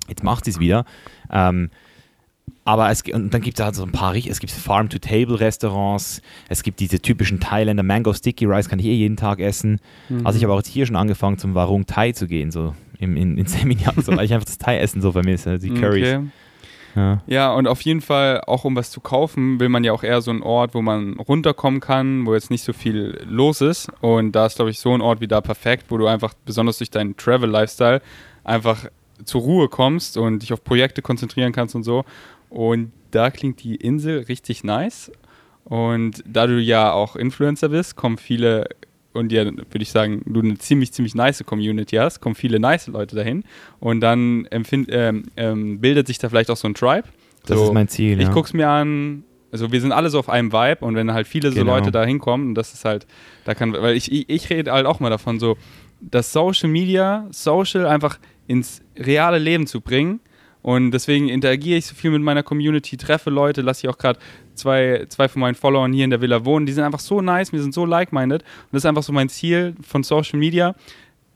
Jetzt macht sie es wieder. Ähm, aber es, und dann gibt es halt so ein paar, es gibt Farm-to-Table-Restaurants, es gibt diese typischen Thailänder Mango Sticky Rice, kann ich eh jeden Tag essen. Mhm. Also ich habe auch jetzt hier schon angefangen zum Warung Thai zu gehen, so im, in, in Seminar, so, weil ich einfach das Thai-Essen so vermisse, die Currys. Okay. Ja. Ja, und auf jeden Fall, auch um was zu kaufen, will man ja auch eher so einen Ort, wo man runterkommen kann, wo jetzt nicht so viel los ist. Und da ist, glaube ich, so ein Ort wie da perfekt, wo du einfach, besonders durch deinen Travel-Lifestyle, einfach zur Ruhe kommst und dich auf Projekte konzentrieren kannst und so. Und da klingt die Insel richtig nice. Und da du ja auch Influencer bist, kommen viele, und ja, würde ich sagen, du eine ziemlich, ziemlich nice Community hast, kommen viele nice Leute dahin. Und dann empfind, ähm, ähm, bildet sich da vielleicht auch so ein Tribe. Das so, ist mein Ziel. ich ja. guck's mir an, also wir sind alle so auf einem Vibe und wenn halt viele so Genau. Leute da hinkommen, das ist halt, da kann, weil ich, ich, ich rede halt auch mal davon, so, das Social Media, Social einfach ins reale Leben zu bringen. Und deswegen interagiere ich so viel mit meiner Community, treffe Leute, lasse ich auch gerade zwei, zwei von meinen Followern hier in der Villa wohnen. Die sind einfach so nice, wir sind so like-minded. Und das ist einfach so mein Ziel von Social Media,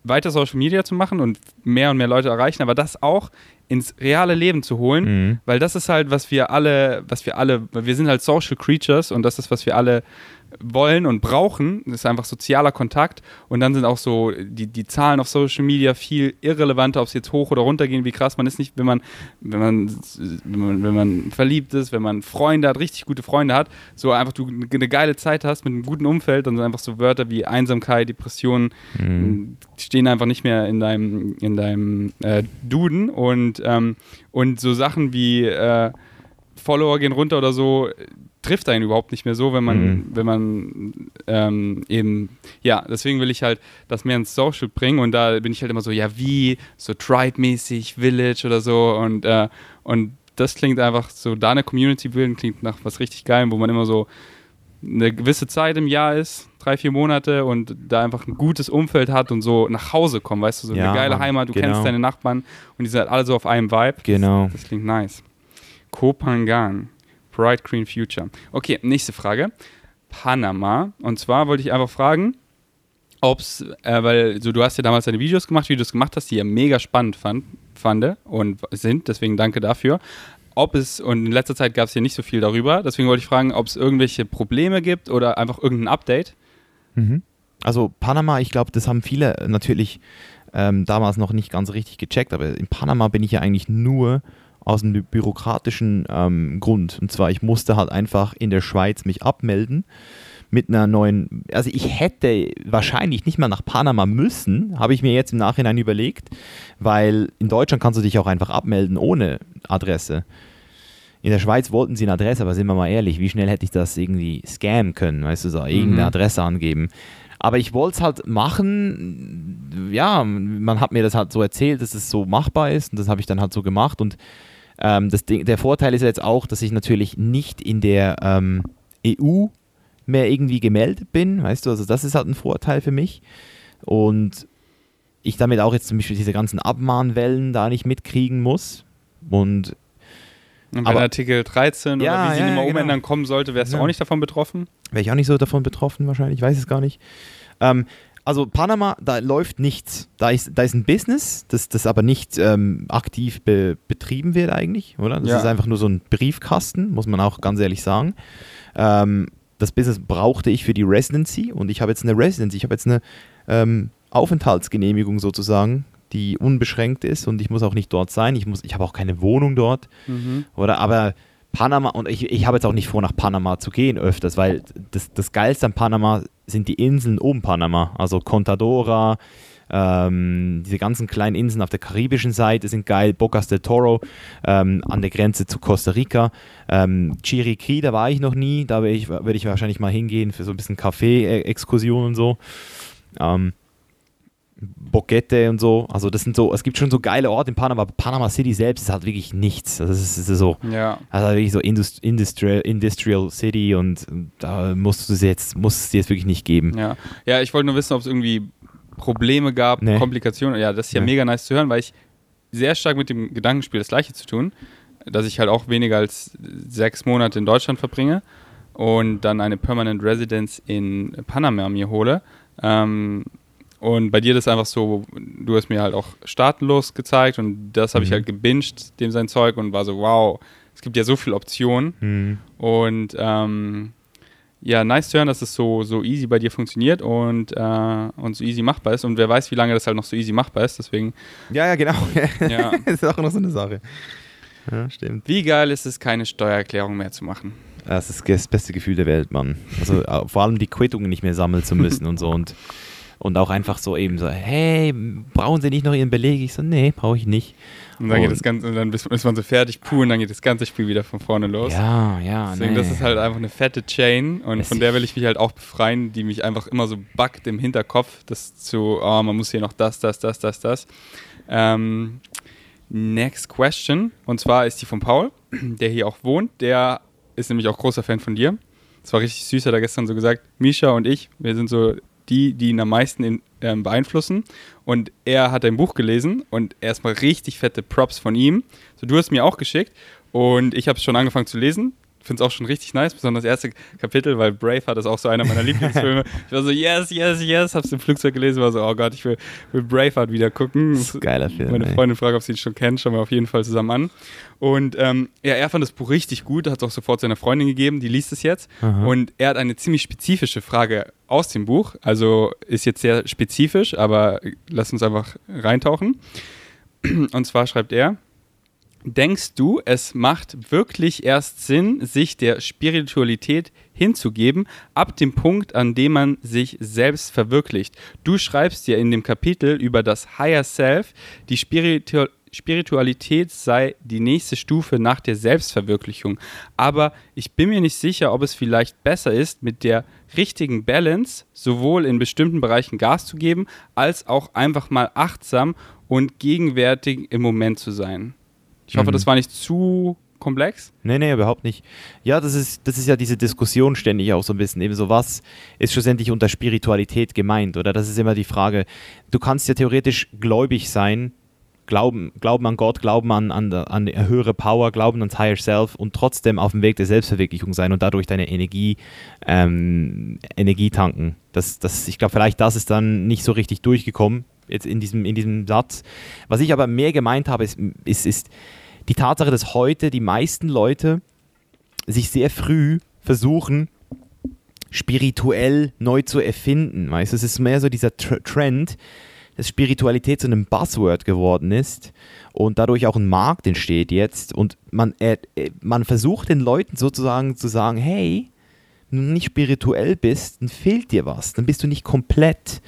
weiter Social Media zu machen und mehr und mehr Leute erreichen, aber das auch ins reale Leben zu holen, Mhm. weil das ist halt, was wir alle, was wir alle, wir sind halt Social Creatures und das ist, was wir alle wollen und brauchen. Das ist einfach sozialer Kontakt und dann sind auch so die, die Zahlen auf Social Media viel irrelevanter, ob es jetzt hoch oder runter gehen, wie krass man ist nicht, wenn man, wenn man, wenn man, wenn man verliebt ist, wenn man Freunde hat, richtig gute Freunde hat, so einfach du eine geile Zeit hast mit einem guten Umfeld, dann sind einfach so Wörter wie Einsamkeit, Depression, Mhm. stehen einfach nicht mehr in deinem, in deinem äh, Duden und, ähm, und so Sachen wie äh, Follower gehen runter oder so trifft einen überhaupt nicht mehr so, wenn man, Mhm. wenn man ähm, eben, ja, deswegen will ich halt das mehr ins Social bringen und da bin ich halt immer so, ja, wie, so Tribe-mäßig, Village oder so und, äh, und das klingt einfach so, da eine Community bilden, klingt nach was richtig Geilem, wo man immer so eine gewisse Zeit im Jahr ist, drei, vier Monate und da einfach ein gutes Umfeld hat und so nach Hause kommen, weißt du, so Ja, eine geile Heimat, du genau. kennst deine Nachbarn und die sind halt alle so auf einem Vibe. Genau. Das klingt nice. Kopangan, Bright Green Future. Okay, nächste Frage. Panama. Und zwar wollte ich einfach fragen, ob es, äh, weil so, du hast ja damals deine Videos gemacht, wie gemacht hast, die ja mega spannend fand, fand und sind, deswegen danke dafür. Ob es, und in letzter Zeit gab es ja nicht so viel darüber, deswegen wollte ich fragen, ob es irgendwelche Probleme gibt oder einfach irgendein Update. Mhm. Also Panama, ich glaube, das haben viele natürlich ähm, damals noch nicht ganz richtig gecheckt, aber in Panama bin ich ja eigentlich nur aus einem bü- bürokratischen ähm, Grund. Und zwar, ich musste halt einfach in der Schweiz mich abmelden mit einer neuen, also ich hätte wahrscheinlich nicht mal nach Panama müssen, habe ich mir jetzt im Nachhinein überlegt, weil in Deutschland kannst du dich auch einfach abmelden ohne Adresse. In der Schweiz wollten sie eine Adresse, aber sind wir mal ehrlich, wie schnell hätte ich das irgendwie scammen können, weißt du, so irgendeine Mhm. Adresse angeben. Aber ich wollte es halt machen, ja, man hat mir das halt so erzählt, dass es so machbar ist und das habe ich dann halt so gemacht und ähm, das Ding, der Vorteil ist ja jetzt auch, dass ich natürlich nicht in der ähm, EU mehr irgendwie gemeldet bin, weißt du, also das ist halt ein Vorteil für mich und ich damit auch jetzt zum Beispiel diese ganzen Abmahnwellen da nicht mitkriegen muss und Und wenn Aber- Artikel 13 Ja, oder wie sie ja, immer ja, genau. umändern kommen sollte, wärst du Ja. auch nicht davon betroffen? wäre ich auch nicht so davon betroffen wahrscheinlich, ich weiß es gar nicht. Ähm, also Panama, da läuft nichts. Da ist, da ist ein Business, das, das aber nicht ähm, aktiv be betrieben wird eigentlich, oder? Das Ja. ist einfach nur so ein Briefkasten, muss man auch ganz ehrlich sagen. Ähm, das Business brauchte ich für die Residency und ich habe jetzt eine Residency, ich habe jetzt eine ähm, Aufenthaltsgenehmigung sozusagen, die unbeschränkt ist und ich muss auch nicht dort sein. Ich, ich habe auch keine Wohnung dort. Mhm. Oder aber Panama, und ich, ich habe jetzt auch nicht vor, nach Panama zu gehen öfters, weil das, das Geilste an Panama sind die Inseln um Panama. Also Contadora, ähm, diese ganzen kleinen Inseln auf der karibischen Seite sind geil. Bocas del Toro ähm, an der Grenze zu Costa Rica. Ähm, Chiriquí, da war ich noch nie. Da werde ich, werd ich wahrscheinlich mal hingehen für so ein bisschen Kaffee-Exkursion und so. Ähm, Boquete und so. Also das sind so, es gibt schon so geile Orte in Panama, aber Panama City selbst ist halt wirklich nichts. Also es ist, so, ja. also wirklich so Indust Industrial, Industrial City und da musst du es jetzt, muss es dir jetzt wirklich nicht geben. Ja, ja ich wollte nur wissen, ob es irgendwie Probleme gab, nee. Komplikationen. Ja, das ist ja nee. mega nice zu hören, weil ich sehr stark mit dem Gedankenspiel das gleiche zu tun, dass ich halt auch weniger als sechs Monate in Deutschland verbringe und dann eine Permanent Residence in Panama mir hole. Ähm, und bei dir das einfach so, du hast mir halt auch staatenlos gezeigt und das habe mhm. ich halt gebinged, dem sein Zeug und war so, wow, es gibt ja so viele Optionen. Mhm. Und ähm, ja, nice zu hören, dass es so, so easy bei dir funktioniert und, äh, und so easy machbar ist. Und wer weiß, wie lange das halt noch so easy machbar ist, deswegen. Ja, ja, genau. Ja. das ist auch noch so eine Sache. Ja, stimmt. Wie geil ist es, keine Steuererklärung mehr zu machen? Das ist das beste Gefühl der Welt, Mann. Also äh, vor allem die Quittungen nicht mehr sammeln zu müssen und so. Und und auch einfach so eben so, hey, brauchen Sie nicht noch Ihren Beleg? Ich so, nee, brauche ich nicht. Und dann, und, geht das Ganze, und dann ist man so fertig, puh, und dann geht das ganze Spiel wieder von vorne los. Ja, ja. Deswegen, nee. das ist halt einfach eine fette Chain und es von der will ich mich halt auch befreien, die mich einfach immer so backt im Hinterkopf, das zu, oh, man muss hier noch das, das, das, das, das. Ähm, next question, und zwar ist die von Paul, der hier auch wohnt, der ist nämlich auch großer Fan von dir. Das war richtig süß, hat er gestern so gesagt, Misha und ich, wir sind so die, die ihn am meisten in, ähm, beeinflussen. Und er hat ein Buch gelesen und erstmal richtig fette Props von ihm. So, du hast mir auch geschickt und ich habe es schon angefangen zu lesen finde es auch schon richtig nice, besonders das erste Kapitel, weil Braveheart ist auch so einer meiner Lieblingsfilme. ich war so, yes, yes, yes, hab's im Flugzeug gelesen, war so, oh Gott, ich will, will Braveheart wieder gucken. Das ist ein geiler Film. Meine Freundin fragt, ob sie ihn schon kennt, schauen wir auf jeden Fall zusammen an. Und ähm, ja, er fand das Buch richtig gut, hat es auch sofort seiner Freundin gegeben, die liest es jetzt. Aha. Und er hat eine ziemlich spezifische Frage aus dem Buch, also ist jetzt sehr spezifisch, aber lass uns einfach reintauchen. Und zwar schreibt er, Denkst du, es macht wirklich erst Sinn, sich der Spiritualität hinzugeben, ab dem Punkt, an dem man sich selbst verwirklicht? Du schreibst ja in dem Kapitel über das Higher Self, die Spiritu Spiritualität sei die nächste Stufe nach der Selbstverwirklichung. Aber ich bin mir nicht sicher, ob es vielleicht besser ist, mit der richtigen Balance sowohl in bestimmten Bereichen Gas zu geben, als auch einfach mal achtsam und gegenwärtig im Moment zu sein. Ich hoffe, mhm. das war nicht zu komplex. Nee, nee, überhaupt nicht. Ja, das ist, das ist ja diese Diskussion ständig auch so ein bisschen. Eben so, was ist schlussendlich unter Spiritualität gemeint? Oder das ist immer die Frage. Du kannst ja theoretisch gläubig sein, glauben, glauben an Gott, glauben an, an, an höhere Power, glauben ans Higher Self und trotzdem auf dem Weg der Selbstverwirklichung sein und dadurch deine Energie, ähm, Energie tanken. Das, das, ich glaube, vielleicht das ist dann nicht so richtig durchgekommen jetzt in diesem, in diesem Satz. Was ich aber mehr gemeint habe, ist, ist, ist die Tatsache, dass heute die meisten Leute sich sehr früh versuchen, spirituell neu zu erfinden. Weißt es ist mehr so dieser Trend, dass Spiritualität zu einem Buzzword geworden ist und dadurch auch ein Markt entsteht jetzt. Und man, äh, man versucht den Leuten sozusagen zu sagen, hey, wenn du nicht spirituell bist, dann fehlt dir was, dann bist du nicht komplett.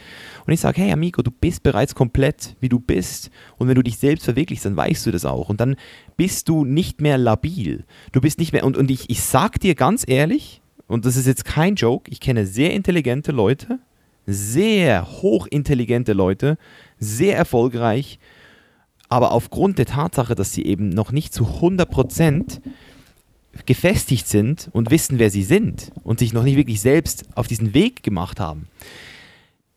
Und ich sage, hey Amigo, du bist bereits komplett, wie du bist. Und wenn du dich selbst verwirklichst, dann weißt du das auch. Und dann bist du nicht mehr labil. Du bist nicht mehr, und, und ich, ich sag dir ganz ehrlich, und das ist jetzt kein Joke, ich kenne sehr intelligente Leute, sehr hochintelligente Leute, sehr erfolgreich, aber aufgrund der Tatsache, dass sie eben noch nicht zu 100% gefestigt sind und wissen, wer sie sind und sich noch nicht wirklich selbst auf diesen Weg gemacht haben,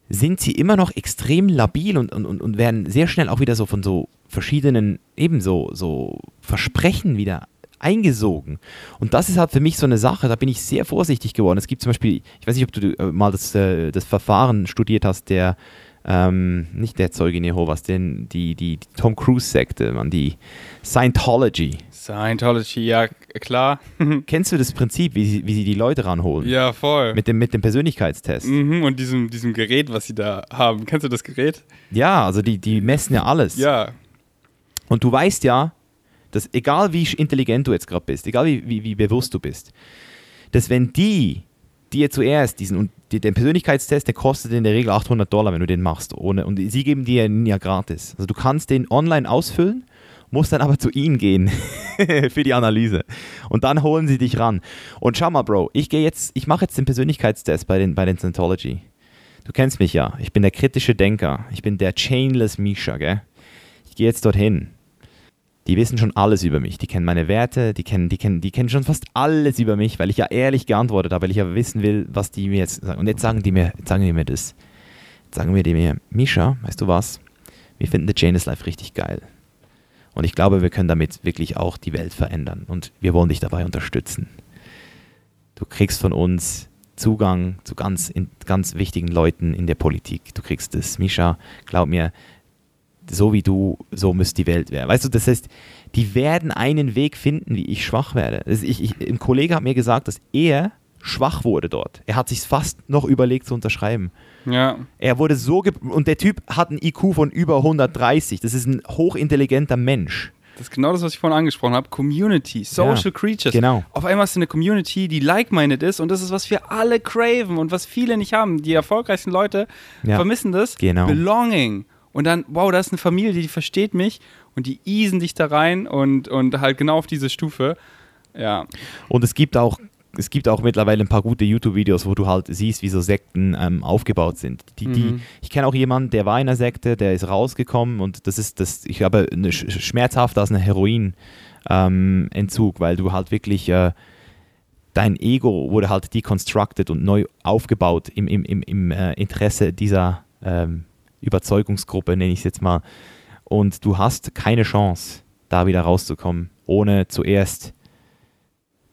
sind sie immer noch extrem labil und, und, und werden sehr schnell auch wieder so von so verschiedenen, ebenso so Versprechen wieder eingesogen. Und das ist halt für mich so eine Sache, da bin ich sehr vorsichtig geworden. Es gibt zum Beispiel, ich weiß nicht, ob du äh, mal das, äh, das Verfahren studiert hast, der ähm, nicht der Zeugen Jehovas, den, die, die, die Tom Cruise-Sekte, man, die Scientology. Scientology, ja, klar. Kennst du das Prinzip, wie sie, wie sie die Leute ranholen? ja, voll. Mit dem, mit dem Persönlichkeitstest. mhm, und diesem, diesem Gerät, was sie da haben. Kennst du das Gerät? Ja, also die, die messen ja alles. Ja. Und du weißt ja, dass egal wie intelligent du jetzt gerade bist, egal wie, wie, wie bewusst du bist, dass wenn die dir zuerst diesen und den Persönlichkeitstest, der kostet in der Regel 800 Dollar, wenn du den machst, ohne und sie geben dir ihn ja gratis. Also du kannst den online ausfüllen, musst dann aber zu ihnen gehen für die Analyse und dann holen sie dich ran. Und schau mal, Bro, ich gehe jetzt, ich mache jetzt den Persönlichkeitstest bei den bei den Scientology. Du kennst mich ja, ich bin der kritische Denker, ich bin der Chainless Misha, gell? Ich gehe jetzt dorthin die wissen schon alles über mich. Die kennen meine Werte, die kennen, die kennen, die kennen schon fast alles über mich, weil ich ja ehrlich geantwortet habe, weil ich ja wissen will, was die mir jetzt sagen. Und jetzt sagen die mir, jetzt sagen die mir das. Jetzt sagen wir die mir, Misha, weißt du was? Wir finden The Janus Life richtig geil. Und ich glaube, wir können damit wirklich auch die Welt verändern. Und wir wollen dich dabei unterstützen. Du kriegst von uns Zugang zu ganz, in, ganz wichtigen Leuten in der Politik. Du kriegst das. Misha, glaub mir, so wie du, so müsste die Welt werden. Weißt du, das heißt, die werden einen Weg finden, wie ich schwach werde. Ich, ich, ein Kollege hat mir gesagt, dass er schwach wurde dort. Er hat sich fast noch überlegt zu unterschreiben. Ja. Er wurde so ge und der Typ hat ein IQ von über 130. Das ist ein hochintelligenter Mensch. Das ist genau das, was ich vorhin angesprochen habe. Community, Social Ja, Creatures. genau. Auf einmal ist eine Community, die like-minded ist und das ist, was wir alle craven und was viele nicht haben. Die erfolgreichsten Leute Ja, vermissen das. genau. Belonging. Und dann, wow, da ist eine Familie, die versteht mich und die easen dich da rein und, und halt genau auf diese Stufe. Ja. Und es gibt auch es gibt auch mittlerweile ein paar gute YouTube-Videos, wo du halt siehst, wie so Sekten ähm, aufgebaut sind. Die, die, Mhm. ich kenne auch jemanden, der war in einer Sekte, der ist rausgekommen und das ist das, ich habe eine, sch- schmerzhafter als ein Heroin ähm, weil du halt wirklich äh, dein Ego wurde halt deconstructed und neu aufgebaut im, im, im, im äh, Interesse dieser ähm, Überzeugungsgruppe, nenne ich es jetzt mal. Und du hast keine Chance, da wieder rauszukommen, ohne zuerst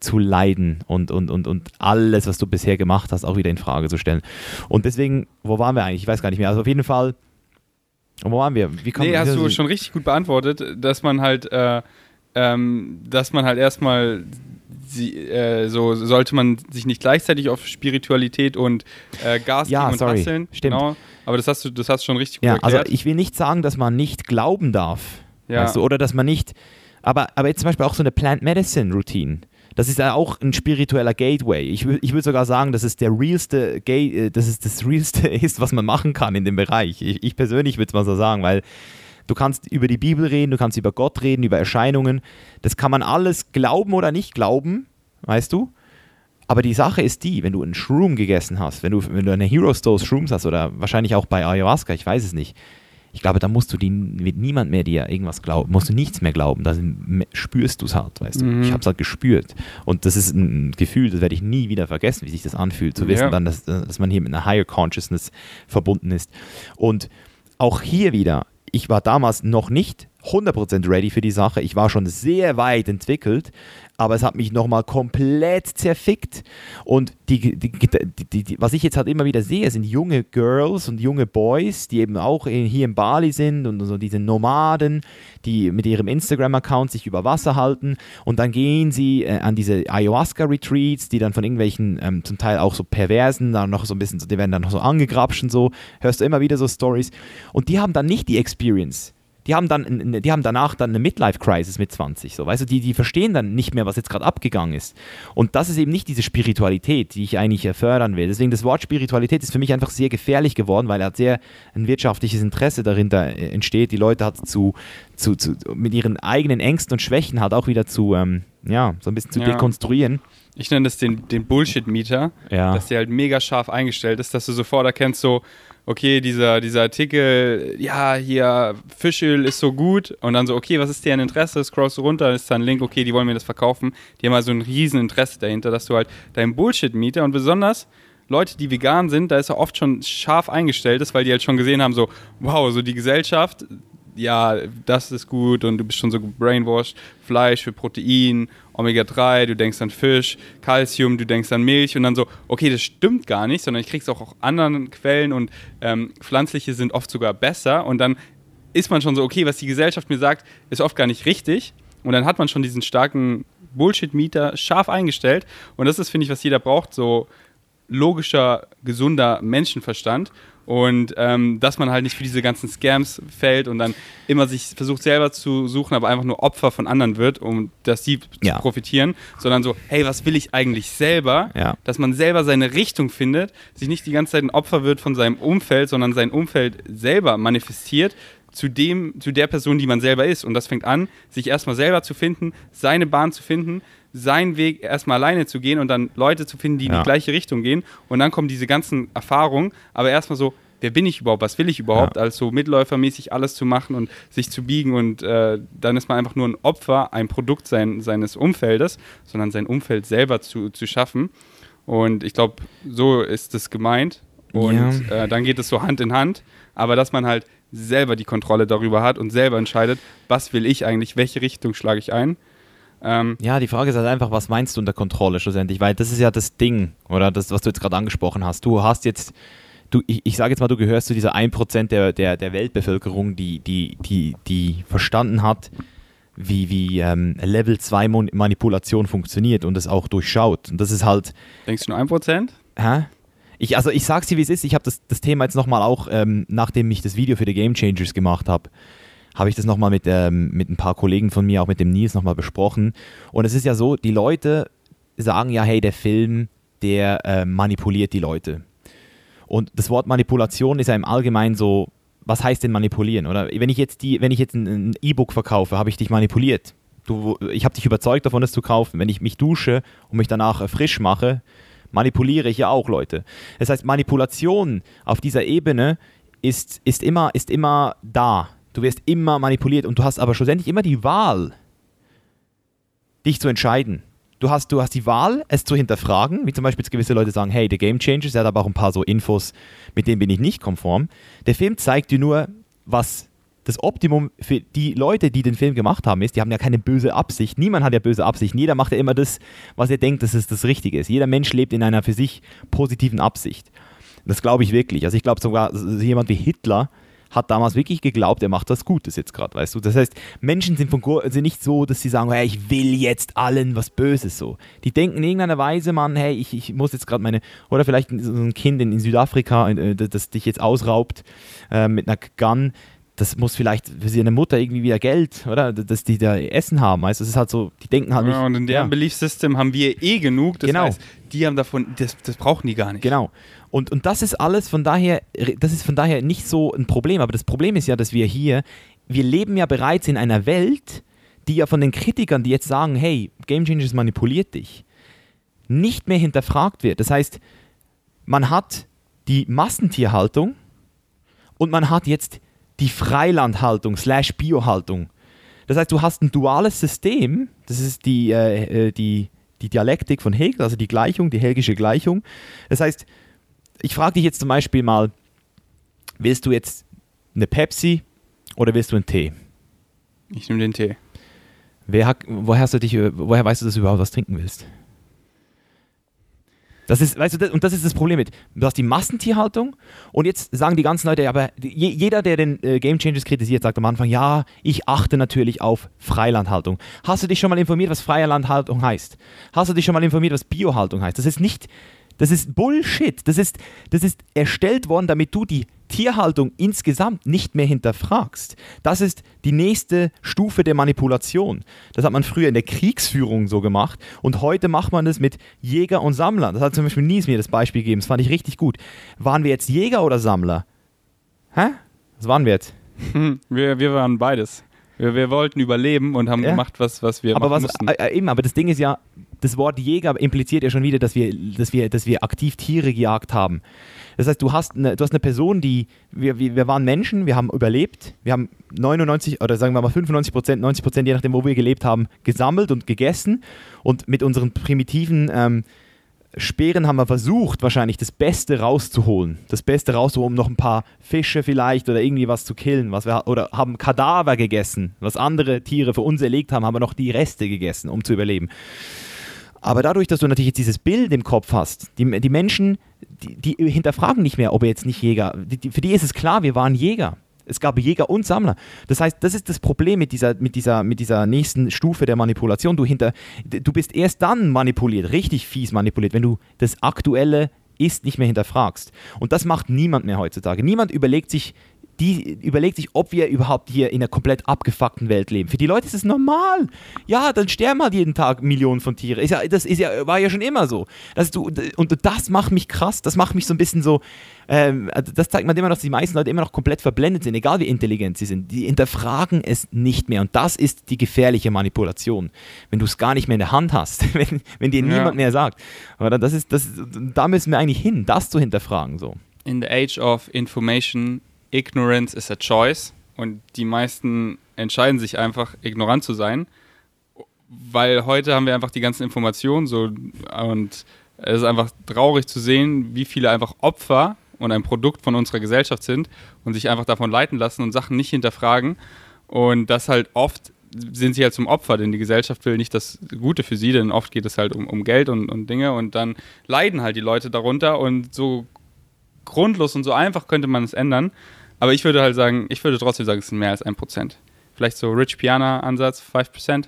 zu leiden und, und, und, und alles, was du bisher gemacht hast, auch wieder in Frage zu stellen. Und deswegen, wo waren wir eigentlich? Ich weiß gar nicht mehr. Also auf jeden Fall, wo waren wir? Wie kommen Nee, hast du schon richtig gut beantwortet, dass man halt, äh, ähm, dass man halt erstmal sie, äh, so sollte man sich nicht gleichzeitig auf Spiritualität und äh, Gas Ja, und sorry, hasseln. stimmt. Genau. Aber das hast du, das hast du schon richtig gut Ja, also erklärt. ich will nicht sagen, dass man nicht glauben darf. Ja. Weißt du, oder dass man nicht. Aber, aber jetzt zum Beispiel auch so eine Plant Medicine Routine. Das ist ja auch ein spiritueller Gateway. Ich, ich würde sogar sagen, dass es der realste Gate, äh, dass es das realste ist, was man machen kann in dem Bereich. Ich, ich persönlich würde es mal so sagen, weil du kannst über die Bibel reden, du kannst über Gott reden, über Erscheinungen. Das kann man alles glauben oder nicht glauben, weißt du? Aber die Sache ist die, wenn du einen Shroom gegessen hast, wenn du, wenn du eine Hero Dose Shrooms hast oder wahrscheinlich auch bei Ayahuasca, ich weiß es nicht. Ich glaube, da musst du die, wird niemand mehr dir irgendwas glauben, musst du nichts mehr glauben, da spürst du es halt, weißt du. Mhm. Ich habe es halt gespürt. Und das ist ein Gefühl, das werde ich nie wieder vergessen, wie sich das anfühlt, zu wissen Ja. dann, dass, dass man hier mit einer Higher Consciousness verbunden ist. Und auch hier wieder, ich war damals noch nicht 100% ready für die Sache. Ich war schon sehr weit entwickelt, aber es hat mich nochmal komplett zerfickt. Und die, die, die, die, was ich jetzt halt immer wieder sehe, sind junge Girls und junge Boys, die eben auch in, hier in Bali sind und so diese Nomaden, die mit ihrem Instagram-Account sich über Wasser halten und dann gehen sie äh, an diese Ayahuasca-Retreats, die dann von irgendwelchen ähm, zum Teil auch so perversen, dann noch so ein bisschen, die werden dann noch so angegrapscht und so, hörst du immer wieder so Stories und die haben dann nicht die Experience. Die haben, dann, die haben danach dann eine Midlife-Crisis mit 20, so, weißt du, die, die verstehen dann nicht mehr, was jetzt gerade abgegangen ist. Und das ist eben nicht diese Spiritualität, die ich eigentlich äh, fördern will. Deswegen das Wort Spiritualität ist für mich einfach sehr gefährlich geworden, weil er hat sehr ein wirtschaftliches Interesse dahinter äh, entsteht, die Leute halt zu, zu, zu, mit ihren eigenen Ängsten und Schwächen halt auch wieder zu, ähm, ja, so ein bisschen zu Ja. dekonstruieren. Ich nenne das den, den Bullshit-Meter, Ja. dass der halt mega scharf eingestellt ist, dass du sofort erkennst, so, okay, dieser, dieser Artikel, ja, hier, Fischöl ist so gut und dann so, okay, was ist deren Interesse? Scrollst du runter, ist da ein Link, okay, die wollen mir das verkaufen. Die haben also ein riesen Interesse dahinter, dass du halt deinen Bullshit-Meter und besonders Leute, die vegan sind, da ist er oft schon scharf eingestellt ist, weil die halt schon gesehen haben, so, wow, so die Gesellschaft, ja, das ist gut und du bist schon so brainwashed, Fleisch für Protein Omega-3, du denkst an Fisch, Calcium, du denkst an Milch und dann so, okay, das stimmt gar nicht, sondern ich krieg's auch aus anderen Quellen und ähm, pflanzliche sind oft sogar besser und dann ist man schon so, okay, was die Gesellschaft mir sagt, ist oft gar nicht richtig und dann hat man schon diesen starken Bullshit-Mieter scharf eingestellt und das ist, finde ich, was jeder braucht, so logischer, gesunder Menschenverstand und ähm, dass man halt nicht für diese ganzen Scams fällt und dann immer sich versucht selber zu suchen, aber einfach nur Opfer von anderen wird, um dass die Ja. zu profitieren, sondern so, hey, was will ich eigentlich selber? Ja. Dass man selber seine Richtung findet, sich nicht die ganze Zeit ein Opfer wird von seinem Umfeld, sondern sein Umfeld selber manifestiert zu dem, zu der Person, die man selber ist. Und das fängt an, sich erstmal selber zu finden, seine Bahn zu finden, seinen Weg erstmal alleine zu gehen und dann Leute zu finden, die in Ja. die gleiche Richtung gehen. Und dann kommen diese ganzen Erfahrungen, aber erstmal so, wer bin ich überhaupt, was will ich überhaupt, Ja. als so mitläufermäßig alles zu machen und sich zu biegen und äh, dann ist man einfach nur ein Opfer, ein Produkt sein, seines Umfeldes, sondern sein Umfeld selber zu, zu schaffen. Und ich glaube, so ist es gemeint. Und äh, dann geht es so Hand in Hand, aber dass man halt selber die Kontrolle darüber hat und selber entscheidet, was will ich eigentlich, welche Richtung schlage ich ein. Ähm, Ja, die Frage ist halt einfach, was meinst du unter Kontrolle schlussendlich? Weil das ist ja das Ding, oder das, was du jetzt gerade angesprochen hast. Du hast jetzt, du, ich, ich sage jetzt mal, du gehörst zu dieser 1% der, der, der Weltbevölkerung, die, die, die, die verstanden hat, wie, wie ähm, Level 2 Mon- Manipulation funktioniert und das auch durchschaut. Und das ist halt, denkst du nur ein Prozent? Hä? Ich, also ich sag's dir, wie es ist. Ich habe das, das Thema jetzt nochmal auch, ähm, nachdem ich das Video für die Game Changers gemacht habe, habe ich das nochmal mit, ähm, mit ein paar Kollegen von mir, auch mit dem Nils nochmal besprochen. Und es ist ja so, die Leute sagen ja, hey, der Film, der äh, manipuliert die Leute. Und das Wort Manipulation ist ja im Allgemeinen so, was heißt denn manipulieren? Oder wenn ich jetzt die, wenn ich jetzt ein, E-Book verkaufe, habe ich dich manipuliert. Du, ich habe dich überzeugt davon, es zu kaufen. Wenn ich mich dusche und mich danach äh, frisch mache, manipuliere ich ja auch Leute. Das heißt, Manipulation auf dieser Ebene ist, ist, immer, ist immer da. Du wirst immer manipuliert und du hast aber schlussendlich immer die Wahl, dich zu entscheiden. Du hast, du hast die Wahl, es zu hinterfragen, wie zum Beispiel jetzt gewisse Leute sagen, hey, The Game Changers, er hat aber auch ein paar so Infos, mit denen bin ich nicht konform. Der Film zeigt dir nur, was das Optimum für die Leute, die den Film gemacht haben, ist, die haben ja keine böse Absicht. Niemand hat ja böse Absichten. Jeder macht ja immer das, was er denkt, dass es das Richtige ist. Jeder Mensch lebt in einer für sich positiven Absicht. Das glaube ich wirklich. Also ich glaube sogar, jemand wie Hitler hat damals wirklich geglaubt, er macht was Gutes jetzt gerade, weißt du. Das heißt, Menschen sind, von, sind nicht so, dass sie sagen, hey, ich will jetzt allen was Böses so. Die denken in irgendeiner Weise, Mann, hey, ich, ich muss jetzt gerade meine, oder vielleicht so ein Kind in, in Südafrika, äh, das, das dich jetzt ausraubt äh, mit einer Gun, das muss vielleicht für seine Mutter irgendwie wieder Geld, oder? Dass die da Essen haben, weißt. Das ist halt so, die denken halt nicht. Ja, und in deren Ja. Belief System haben wir eh genug. Das Genau. heißt, die haben davon, das, das brauchen die gar nicht. Genau. Und, und das ist alles von daher, das ist von daher nicht so ein Problem. Aber das Problem ist ja, dass wir hier, wir leben ja bereits in einer Welt, die ja von den Kritikern, die jetzt sagen, hey, Game Changers manipuliert dich, nicht mehr hinterfragt wird. Das heißt, man hat die Massentierhaltung und man hat jetzt die Freilandhaltung slash Biohaltung. Das heißt, du hast ein duales System, das ist die, äh, äh, die, die Dialektik von Hegel, also die Gleichung, die Hegel'sche Gleichung. Das heißt, ich frage dich jetzt zum Beispiel mal, willst du jetzt eine Pepsi oder willst du einen Tee? Ich nehme den Tee. Hat, woher, hast du dich, woher weißt du, dass du überhaupt was trinken willst? Das ist, weißt du, und das ist das Problem mit. Du hast die Massentierhaltung und jetzt sagen die ganzen Leute, aber je, jeder, der den äh, Game Changers kritisiert, sagt am Anfang, ja, ich achte natürlich auf Freilandhaltung. Hast du dich schon mal informiert, was Freilandhaltung heißt? Hast du dich schon mal informiert, was Biohaltung heißt? Das ist nicht, das ist Bullshit. Das ist, das ist erstellt worden, damit du die Tierhaltung insgesamt nicht mehr hinterfragst. Das ist die nächste Stufe der Manipulation. Das hat man früher in der Kriegsführung so gemacht und heute macht man das mit Jäger und Sammlern. Das hat zum Beispiel Nies mir das Beispiel gegeben, das fand ich richtig gut. Waren wir jetzt Jäger oder Sammler? Hä? Was waren wir jetzt? Hm, wir, wir waren beides. Wir, wir wollten überleben und haben Ja. gemacht, was, was wir aber machen was, mussten. äh, äh, eben, aber das Ding ist ja, das Wort Jäger impliziert ja schon wieder, dass wir, dass wir, dass wir aktiv Tiere gejagt haben. Das heißt, du hast eine, du hast eine Person, die, wir, wir, waren Menschen, wir haben überlebt, wir haben 99 oder sagen wir mal 95 Prozent, 90 Prozent, je nachdem, wo wir gelebt haben, gesammelt und gegessen und mit unseren primitiven ähm, Speeren haben wir versucht, wahrscheinlich das Beste rauszuholen. Das Beste rauszuholen, um noch ein paar Fische vielleicht oder irgendwie was zu killen. Was wir, oder haben Kadaver gegessen. Was andere Tiere für uns erlegt haben, haben wir noch die Reste gegessen, um zu überleben. Aber dadurch, dass du natürlich jetzt dieses Bild im Kopf hast, die, die Menschen, die, die hinterfragen nicht mehr, ob er jetzt nicht Jäger. Die, die, für die ist es klar, wir waren Jäger. Es gab Jäger und Sammler. Das heißt, das ist das Problem mit dieser, mit dieser, mit dieser nächsten Stufe der Manipulation. Du, hinter, du bist erst dann manipuliert, richtig fies manipuliert, wenn du das aktuelle ist nicht mehr hinterfragst. Und das macht niemand mehr heutzutage. Niemand überlegt sich, die überlegt sich, ob wir überhaupt hier in einer komplett abgefuckten Welt leben. Für die Leute ist es normal. Ja, dann sterben halt jeden Tag Millionen von Tieren. Ist ja, das ist ja, war ja schon immer so. Das du, und das macht mich krass, das macht mich so ein bisschen so, ähm, also das zeigt man immer noch, dass die meisten Leute immer noch komplett verblendet sind, egal wie intelligent sie sind. Die hinterfragen es nicht mehr. Und das ist die gefährliche Manipulation. Wenn du es gar nicht mehr in der Hand hast, wenn, wenn dir niemand ja. mehr sagt. Aber das ist, das, da müssen wir eigentlich hin, das zu hinterfragen. So. In the age of information Ignorance is a choice. Und die meisten entscheiden sich einfach, ignorant zu sein, weil heute haben wir einfach die ganzen Informationen so und es ist einfach traurig zu sehen, wie viele einfach Opfer und ein Produkt von unserer Gesellschaft sind und sich einfach davon leiten lassen und Sachen nicht hinterfragen. Und das halt oft sind sie halt zum Opfer, denn die Gesellschaft will nicht das Gute für sie, denn oft geht es halt um, um Geld und, und Dinge. Und dann leiden halt die Leute darunter. Und so grundlos und so einfach könnte man es ändern. Aber ich würde halt sagen, ich würde trotzdem sagen, es sind mehr als 1%. Vielleicht so Rich Piana-Ansatz, 5%.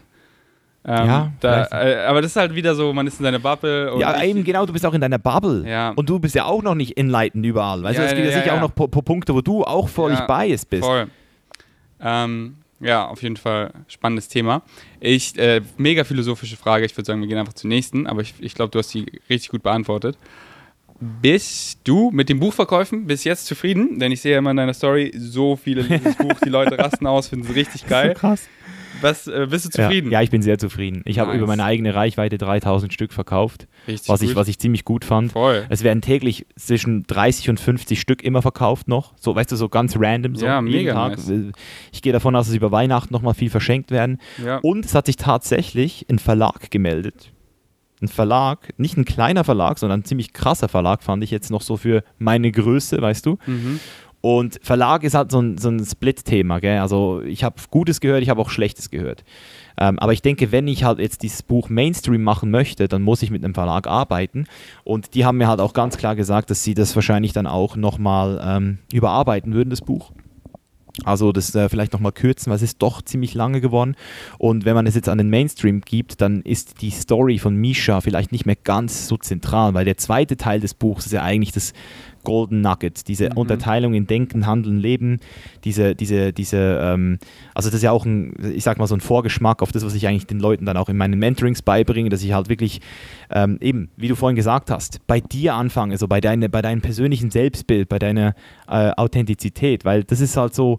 Ähm, ja, da, äh, aber das ist halt wieder so, man ist in seiner Bubble. ja, eben genau, du bist auch in deiner Bubble. Ja. Und du bist ja auch noch nicht enlightened überall. Weißt ja, du, es gibt ja, ja sicher auch noch po, po Punkte, wo du auch völlig biased bist. Voll. Ähm, ja, auf jeden Fall spannendes Thema. Ich, äh, mega philosophische Frage. Ich würde sagen, wir gehen einfach zur nächsten, aber ich, ich glaube, du hast die richtig gut beantwortet. Bist du mit den Buchverkäufen bis jetzt zufrieden? Denn ich sehe ja immer in deiner Story so viele dieses Buch, die Leute rasten aus, finden es richtig geil. So krass. Was, äh, bist du zufrieden? Ja, ja, ich bin sehr zufrieden. Ich nice. habe über meine eigene Reichweite 3000 Stück verkauft, Richtig was, ich, was ich ziemlich gut fand. Voll. Es werden täglich zwischen 30 und 50 Stück immer verkauft noch. So, weißt du, so ganz random. So ja, mega Tag. Nice. Ich gehe davon aus, dass über Weihnachten nochmal viel verschenkt werden. Ja. Und es hat sich tatsächlich ein Verlag gemeldet ein Verlag, nicht ein kleiner Verlag, sondern ein ziemlich krasser Verlag, fand ich jetzt noch so für meine Größe, weißt du. Mhm. Und Verlag ist halt so ein, so ein Split-Thema, gell? Also ich habe Gutes gehört, ich habe auch Schlechtes gehört. Ähm, aber ich denke, wenn ich halt jetzt dieses Buch Mainstream machen möchte, dann muss ich mit einem Verlag arbeiten. Und die haben mir halt auch ganz klar gesagt, dass sie das wahrscheinlich dann auch nochmal ähm, überarbeiten würden, das Buch. Also das äh, vielleicht nochmal kürzen, weil es ist doch ziemlich lange geworden. Und wenn man es jetzt an den Mainstream gibt, dann ist die Story von Misha vielleicht nicht mehr ganz so zentral, weil der zweite Teil des Buchs ist ja eigentlich das Golden Nugget, diese mhm. Unterteilung in Denken, Handeln, Leben, diese, diese, diese, ähm, also das ist ja auch ein, ich sag mal so ein Vorgeschmack auf das, was ich eigentlich den Leuten dann auch in meinen Mentorings beibringe, dass ich halt wirklich ähm, eben, wie du vorhin gesagt hast, bei dir anfange, also bei, deine, bei deinem persönlichen Selbstbild, bei deiner äh, Authentizität, weil das ist halt so,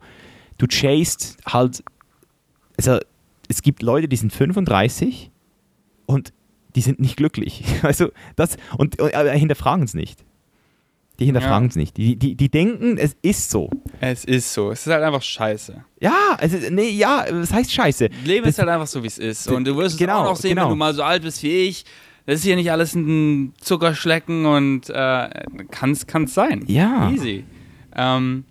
du chased halt, also es gibt Leute, die sind 35 und die sind nicht glücklich. Also das, und, und hinterfragen es nicht. Die hinterfragen es nicht. Die, die, die denken, es ist so. Es ist so. Es ist halt einfach scheiße. Ja, es ist, nee, ja, es heißt scheiße. Leben das, ist halt einfach so, wie es ist. Und du wirst genau, es auch noch sehen, genau. wenn du mal so alt bist wie ich. Das ist hier nicht alles ein Zuckerschlecken und äh, kann es sein. Ja. Easy. Ähm,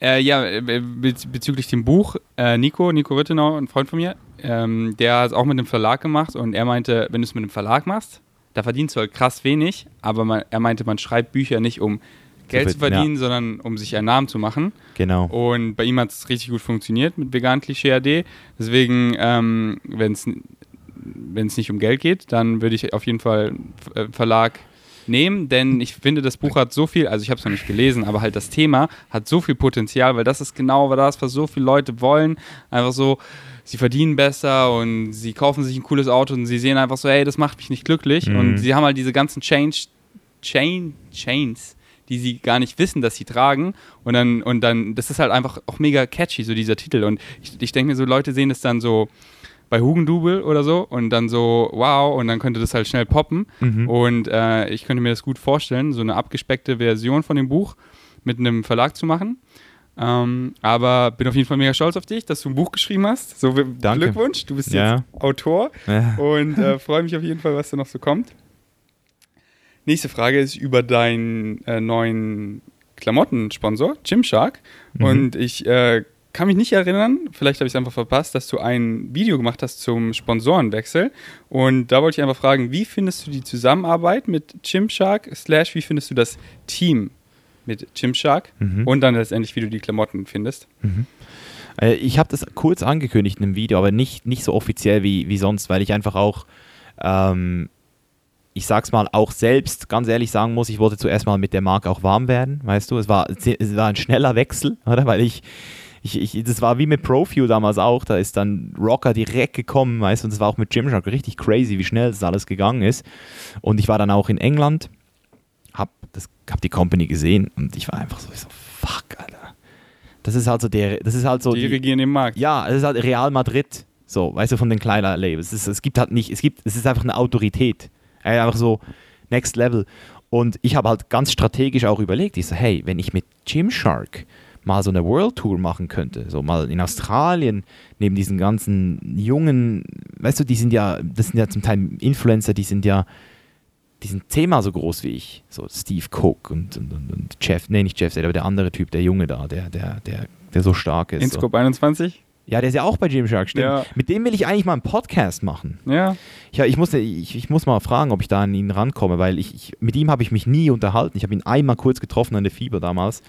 äh, ja, äh, bezüglich dem Buch, äh, Nico, Nico Rittenau, ein Freund von mir, ähm, der hat es auch mit einem Verlag gemacht und er meinte, wenn du es mit einem Verlag machst, da verdienst du halt krass wenig, aber man, er meinte, man schreibt Bücher nicht, um Geld zu verdienen, ja. sondern um sich einen Namen zu machen. Genau. Und bei ihm hat es richtig gut funktioniert mit Vegan Klischee AD. Deswegen, ähm, wenn es nicht um Geld geht, dann würde ich auf jeden Fall äh, Verlag nehmen, denn ich finde, das Buch hat so viel, also ich habe es noch nicht gelesen, aber halt das Thema hat so viel Potenzial, weil das ist genau das, was so viele Leute wollen. Einfach so, sie verdienen besser und sie kaufen sich ein cooles Auto und sie sehen einfach so, hey, das macht mich nicht glücklich. Mhm. Und sie haben halt diese ganzen Change, Chain, Chains, die sie gar nicht wissen, dass sie tragen. Und dann, und dann, das ist halt einfach auch mega catchy, so dieser Titel. Und ich, ich denke mir so, Leute sehen das dann so bei Hugendubel oder so und dann so, wow, und dann könnte das halt schnell poppen. Mhm. Und äh, ich könnte mir das gut vorstellen, so eine abgespeckte Version von dem Buch mit einem Verlag zu machen. Ähm, aber bin auf jeden Fall mega stolz auf dich, dass du ein Buch geschrieben hast. So, Danke. Glückwunsch, du bist ja. jetzt Autor ja. und äh, freue mich auf jeden Fall, was da noch so kommt. nächste Frage ist über deinen äh, neuen Klamottensponsor, Gymshark. Mhm. Und ich äh, kann mich nicht erinnern, vielleicht habe ich es einfach verpasst, dass du ein Video gemacht hast zum Sponsorenwechsel. Und da wollte ich einfach fragen, wie findest du die Zusammenarbeit mit Gymshark, slash wie findest du das Team mit Gymshark Mhm. und dann letztendlich, wie du die Klamotten findest? Äh, Ich habe das kurz angekündigt in einem Video, aber nicht, nicht so offiziell wie, wie sonst, weil ich einfach auch, ähm, ich sag's mal, auch selbst ganz ehrlich sagen muss, ich wollte zuerst mal mit der Marke auch warm werden, weißt du? Es war, es war ein schneller Wechsel, oder? Weil ich, ich, ich, das war wie mit Profew damals auch, da ist dann Rocker direkt gekommen, weißt du? Und es war auch mit Gymshark richtig crazy, wie schnell das alles gegangen ist. Und ich war dann auch in England, hab, das, hab die Company gesehen und ich war einfach so, ich so fuck, Alter. Das ist halt so der, das ist halt so die regieren den Markt. ja, es ist halt Real Madrid, so, weißt du, von den kleinen Labels. Es, ist, es gibt halt nicht, es gibt, es ist einfach eine Autorität. Einfach so Next Level. Und ich habe halt ganz strategisch auch überlegt, ich so, hey, wenn ich mit Gymshark mal so eine World Tour machen könnte, so mal in Australien, neben diesen ganzen jungen, weißt du, die sind ja, das sind ja zum Teil Influencer, die sind ja, die sind zehnmal so groß wie ich. So Steve Cook und, und, und, und Jeff, nee, nicht Jeff, aber der andere Typ, der Junge da, der, der, der, der so stark ist. so. InScope 21? Ja, der ist ja auch bei Gymshark, stimmt. Ja. Mit dem will ich eigentlich mal einen Podcast machen. Ja. Ja, ich, muss, ich, ich muss mal fragen, ob ich da an ihn rankomme, weil ich, ich mit ihm habe ich mich nie unterhalten. Ich habe ihn einmal kurz getroffen an der Fieber damals.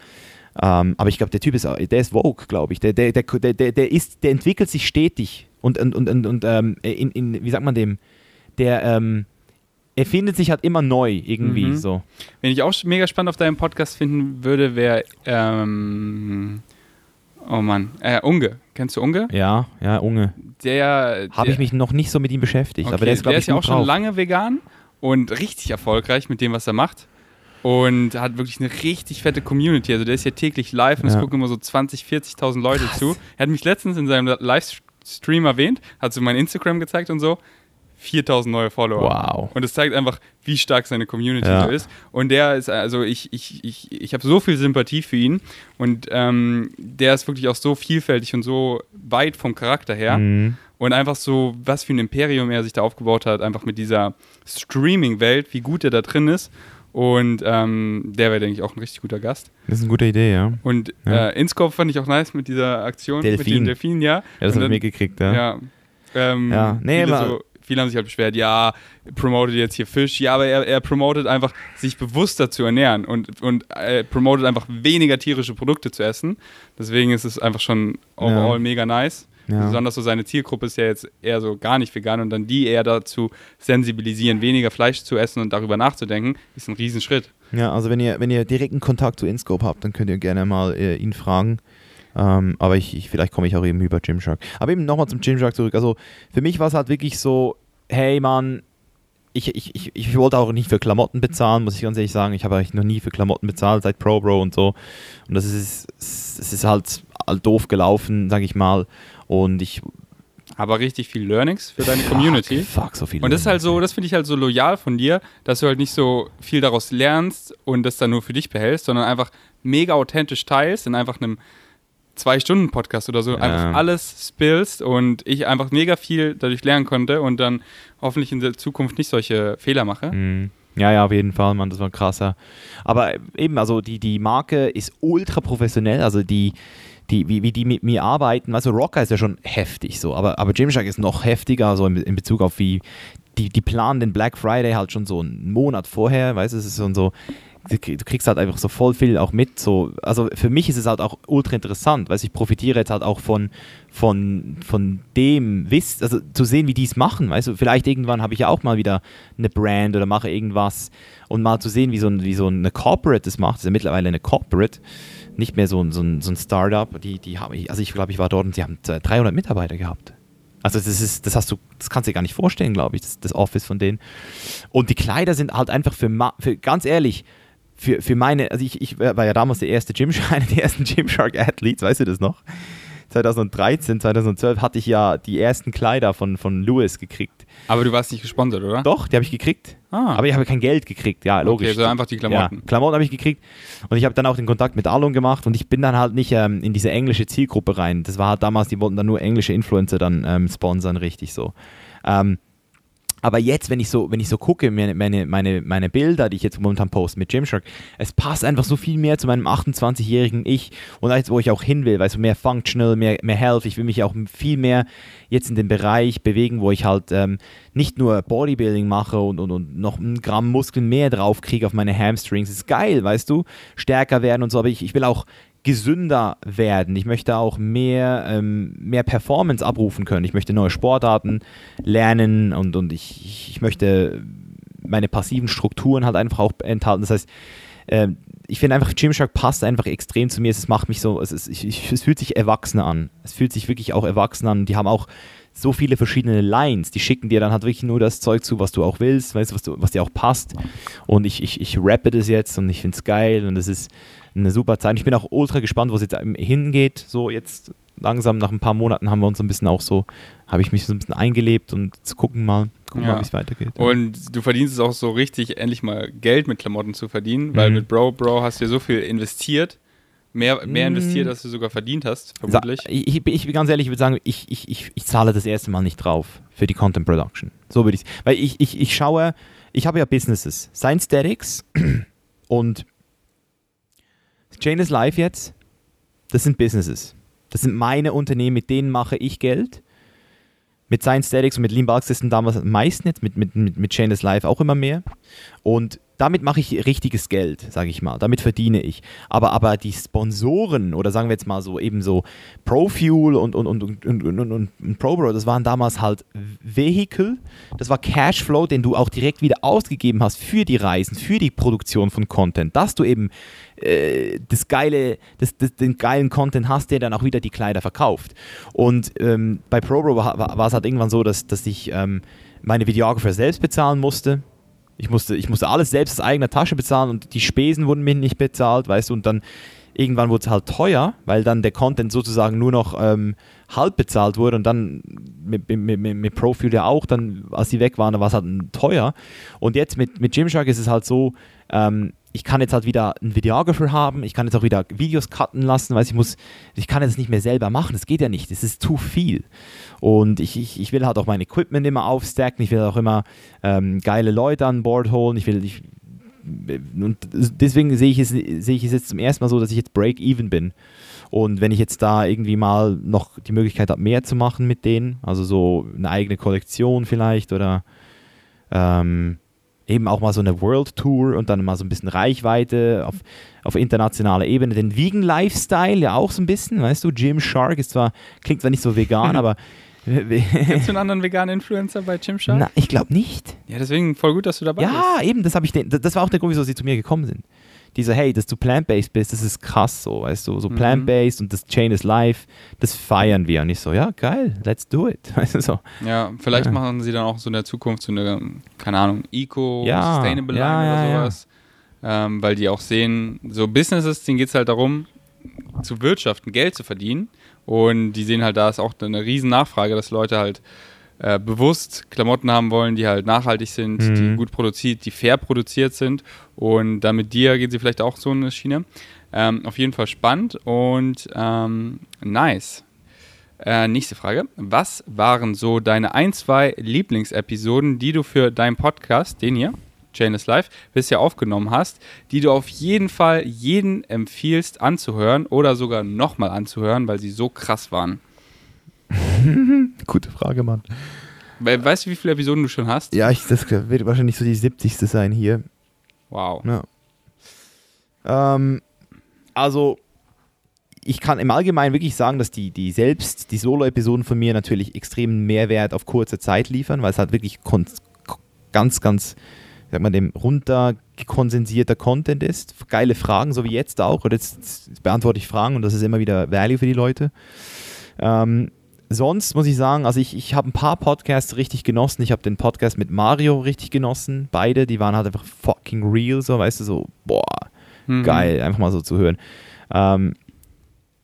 Ähm, aber ich glaube, der Typ ist, der ist Vogue, glaube ich. Der, der, der, der, der, der, ist, der entwickelt sich stetig. Und, und, und, und, und ähm, in, in, wie sagt man dem? Der ähm, erfindet sich halt immer neu irgendwie Mhm. so. Wen ich auch mega spannend auf deinem Podcast finden würde, wäre, ähm, oh Mann, äh, Unge. Kennst du Unge? Ja, ja, Unge. Der, Habe der- ich mich noch nicht so mit ihm beschäftigt. Okay, aber der ist, glaube ich, ja auch schon drauf. lange vegan und richtig erfolgreich mit dem, was er macht. Und hat wirklich eine richtig fette Community. Also der ist ja täglich live und es Ja. gucken immer so 20, 40.000 Leute zu. Er hat mich letztens in seinem Livestream erwähnt, hat so mein Instagram gezeigt und so. 4000 neue Follower. Wow. Und es zeigt einfach, wie stark seine Community Ja. ist. Und der ist, also ich, ich, ich, ich habe so viel Sympathie für ihn. Und ähm, der ist wirklich auch so vielfältig und so weit vom Charakter her. Mhm. Und einfach so, was für ein Imperium er sich da aufgebaut hat, einfach mit dieser Streaming-Welt, wie gut er da drin ist. Und ähm, der wäre, denke ich, auch ein richtig guter Gast. Das ist eine gute Idee, ja. Und Ja. äh, Inscope fand ich auch nice mit dieser Aktion mit Delfin. dem Delfin, ja. Ja, das Und habe ich dann- mitgekriegt, ja. ja. Ähm, Ja, nee, aber- so, viele haben sich halt beschwert, ja, promotet jetzt hier Fisch. Ja, aber er, er promotet einfach, sich bewusster zu ernähren und, und äh, promotet einfach weniger tierische Produkte zu essen. Deswegen ist es einfach schon overall Ja. mega nice. Ja. Besonders so seine Zielgruppe ist ja jetzt eher so gar nicht vegan und dann die eher dazu sensibilisieren, weniger Fleisch zu essen und darüber nachzudenken, ist ein Riesenschritt. Ja, also wenn ihr, wenn ihr direkten Kontakt zu InScope habt, dann könnt ihr gerne mal äh, ihn fragen. Ähm, aber ich, ich, vielleicht komme ich auch eben über Gymshark. Aber eben nochmal zum Gymshark zurück. Also für mich war es halt wirklich so, hey Mann, ich, ich, ich, ich wollte auch nicht für Klamotten bezahlen, muss ich ganz ehrlich sagen. Ich habe eigentlich noch nie für Klamotten bezahlt seit ProBro und so. Und das ist, es ist halt, halt doof gelaufen, sage ich mal. Und ich. Aber richtig viel Learnings für deine Community. Fuck, fuck so viel. Und das ist halt so, das finde ich halt so loyal von dir, dass du halt nicht so viel daraus lernst und das dann nur für dich behältst, sondern einfach mega authentisch teilst in einfach einem Zwei-Stunden-Podcast oder so, Ja. einfach alles spillst und ich einfach mega viel dadurch lernen konnte und dann hoffentlich in der Zukunft nicht solche Fehler mache. Mhm. Ja, ja, auf jeden Fall, Mann, das war krasser. Aber eben, also die, die Marke ist ultra professionell, also die, die, wie, wie die mit mir arbeiten, also Rocker ist ja schon heftig so, aber, aber Gymshark ist noch heftiger, so in, in Bezug auf wie, die, die planen den Black Friday halt schon so einen Monat vorher, weißt du, es ist schon so, du krieg- du kriegst halt einfach so voll viel auch mit, so, also für mich ist es halt auch ultra interessant, weil ich profitiere jetzt halt auch von, von, von dem Wissen, also zu sehen, wie die es machen, weißt du, vielleicht irgendwann habe ich ja auch mal wieder eine Brand oder mache irgendwas und mal zu sehen, wie so, wie so eine Corporate das macht, das ist ja mittlerweile eine Corporate, nicht mehr so ein, so so ein Startup, die, die haben, also ich glaube, ich war dort und sie haben 300 Mitarbeiter gehabt. Also das ist, das hast du, das kannst du dir gar nicht vorstellen, glaube ich, das, das Office von denen. Und die Kleider sind halt einfach für, für ganz ehrlich, für, für meine, also ich, ich war ja damals der erste Gymshark, einer der ersten Gymshark Athletes, weißt du das noch? 2013, 2012 hatte ich ja die ersten Kleider von, von Lewis gekriegt. Aber du warst nicht gesponsert, oder? Doch, die habe ich gekriegt. Ah. Aber ich habe kein Geld gekriegt, ja, logisch. Okay, so einfach die Klamotten. Ja, Klamotten habe ich gekriegt. Und ich habe dann auch den Kontakt mit Alon gemacht und ich bin dann halt nicht ähm, in diese englische Zielgruppe rein. Das war halt damals, die wollten dann nur englische Influencer dann ähm, sponsern, richtig so. Ähm, Aber jetzt, wenn ich so, wenn ich so gucke, meine, meine, meine, Bilder, die ich jetzt momentan poste mit Gymshark, es passt einfach so viel mehr zu meinem 28-jährigen Ich und jetzt, wo ich auch hin will, weil so mehr Functional, mehr, mehr Health, ich will mich auch viel mehr jetzt in den Bereich bewegen, wo ich halt ähm, nicht nur Bodybuilding mache und, und, und noch ein Gramm Muskeln mehr drauf kriege auf meine Hamstrings. Das ist geil, weißt du, stärker werden und so, aber ich, ich will auch gesünder werden. Ich möchte auch mehr, ähm, mehr Performance abrufen können. Ich möchte neue Sportarten lernen und, und ich, ich möchte meine passiven Strukturen halt einfach auch enthalten. Das heißt, äh, ich finde einfach, Gymshark passt einfach extrem zu mir. Es macht mich so, es, ist, ich, es fühlt sich erwachsener an. Es fühlt sich wirklich auch erwachsen an. Die haben auch so viele verschiedene Lines. Die schicken dir dann halt wirklich nur das Zeug zu, was du auch willst, weißt was, du, was dir auch passt. Und ich, ich, ich rappe das jetzt und ich finde es geil und es ist eine super Zeit. Ich bin auch ultra gespannt, wo es jetzt hingeht. So jetzt langsam nach ein paar Monaten haben wir uns ein bisschen auch so, habe ich mich so ein bisschen eingelebt und zu gucken mal, gucken ja. mal, wie es weitergeht. Und du verdienst es auch so richtig, endlich mal Geld mit Klamotten zu verdienen, weil mhm. mit Bro Bro hast du ja so viel investiert. Mehr, mehr investiert, mhm. als du sogar verdient hast, vermutlich. Ich, ich, ich bin ganz ehrlich, ich würde sagen, ich, ich, ich, ich zahle das erste Mal nicht drauf für die Content Production. So würde ich Weil ich, ich, ich schaue, ich habe ja Businesses, Science Statics und Chain is Life jetzt, das sind Businesses. Das sind meine Unternehmen, mit denen mache ich Geld. Mit Science Statics und mit Lean Bulk System damals am meisten jetzt, mit, mit, mit, mit Chainless Life auch immer mehr. Und damit mache ich richtiges Geld, sage ich mal. Damit verdiene ich. Aber, aber die Sponsoren oder sagen wir jetzt mal so eben so ProFuel und, und, und, und, und, und, und ProBro, das waren damals halt Vehikel. Das war Cashflow, den du auch direkt wieder ausgegeben hast für die Reisen, für die Produktion von Content. Dass du eben äh, das geile, das, das, den geilen Content hast, der dann auch wieder die Kleider verkauft. Und ähm, bei ProBro war, war, es halt irgendwann so, dass, dass ich ähm, meine Videographer selbst bezahlen musste ich musste, ich musste alles selbst aus eigener Tasche bezahlen und die Spesen wurden mir nicht bezahlt, weißt du, und dann irgendwann wurde es halt teuer, weil dann der Content sozusagen nur noch ähm, halb bezahlt wurde und dann mit, mit, mit, mit Profil ja auch, dann als die weg waren, war es halt teuer. Und jetzt mit, mit Gymshark ist es halt so, ähm, ich kann jetzt halt wieder einen Videographer haben, ich kann jetzt auch wieder Videos cutten lassen, weil ich muss, ich kann jetzt nicht mehr selber machen, das geht ja nicht, das ist zu viel. Und ich, ich, ich will halt auch mein Equipment immer aufstacken, ich will auch immer ähm, geile Leute an Bord holen, ich will, ich, und deswegen sehe ich, es, sehe ich es jetzt zum ersten Mal so, dass ich jetzt Break-Even bin. Und wenn ich jetzt da irgendwie mal noch die Möglichkeit habe, mehr zu machen mit denen, also so eine eigene Kollektion vielleicht oder ähm, eben auch mal so eine World Tour und dann mal so ein bisschen Reichweite auf, auf internationaler Ebene. Den Vegan Lifestyle ja auch so ein bisschen, weißt du, Jim Shark ist zwar, klingt zwar nicht so vegan, aber Kennst du einen anderen veganen Influencer bei Jim Shark? Na, ich glaube nicht. Ja, deswegen voll gut, dass du dabei ja, bist. Ja, eben, das habe ich den, das war auch der Grund, wieso sie zu mir gekommen sind die so, hey, dass du plant-based bist, das ist krass so, weißt du, so mhm. plant-based und das Chain is life, das feiern wir. Und ich so, ja, geil, let's do it. Weißt du, so. Ja, vielleicht ja. machen sie dann auch so in der Zukunft so eine, keine Ahnung, Eco, ja, Sustainable ja, Line oder sowas. Ähm, weil die auch sehen, so Businesses, denen geht es halt darum, zu wirtschaften, Geld zu verdienen. Und die sehen halt, da ist auch eine riesen Nachfrage, dass Leute halt äh, bewusst Klamotten haben wollen, die halt nachhaltig sind, mhm. die gut produziert, die fair produziert sind. Und da mit dir gehen sie vielleicht auch so eine Schiene. Ähm, auf jeden Fall spannend und ähm, nice. Äh, nächste Frage. Was waren so deine ein, zwei Lieblingsepisoden, die du für deinen Podcast, den hier, Chainless Life, bisher aufgenommen hast, die du auf jeden Fall jeden empfiehlst anzuhören oder sogar nochmal anzuhören, weil sie so krass waren? Gute Frage, Mann. We weißt du, wie viele Episoden du schon hast? Ja, ich, das wird wahrscheinlich so die 70. sein hier. Wow. Ja. Ähm, also, ich kann im Allgemeinen wirklich sagen, dass die, die selbst, die Solo-Episoden von mir natürlich extremen Mehrwert auf kurze Zeit liefern, weil es halt wirklich ganz, ganz, sag mal, dem runterkonsensierter Content ist. Geile Fragen, so wie jetzt auch. Oder jetzt, jetzt beantworte ich Fragen und das ist immer wieder Value für die Leute. Ähm, sonst muss ich sagen, also ich, ich habe ein paar Podcasts richtig genossen. Ich habe den Podcast mit Mario richtig genossen. Beide, die waren halt einfach fucking real, so, weißt du, so, boah, mhm. geil, einfach mal so zu hören. Ähm,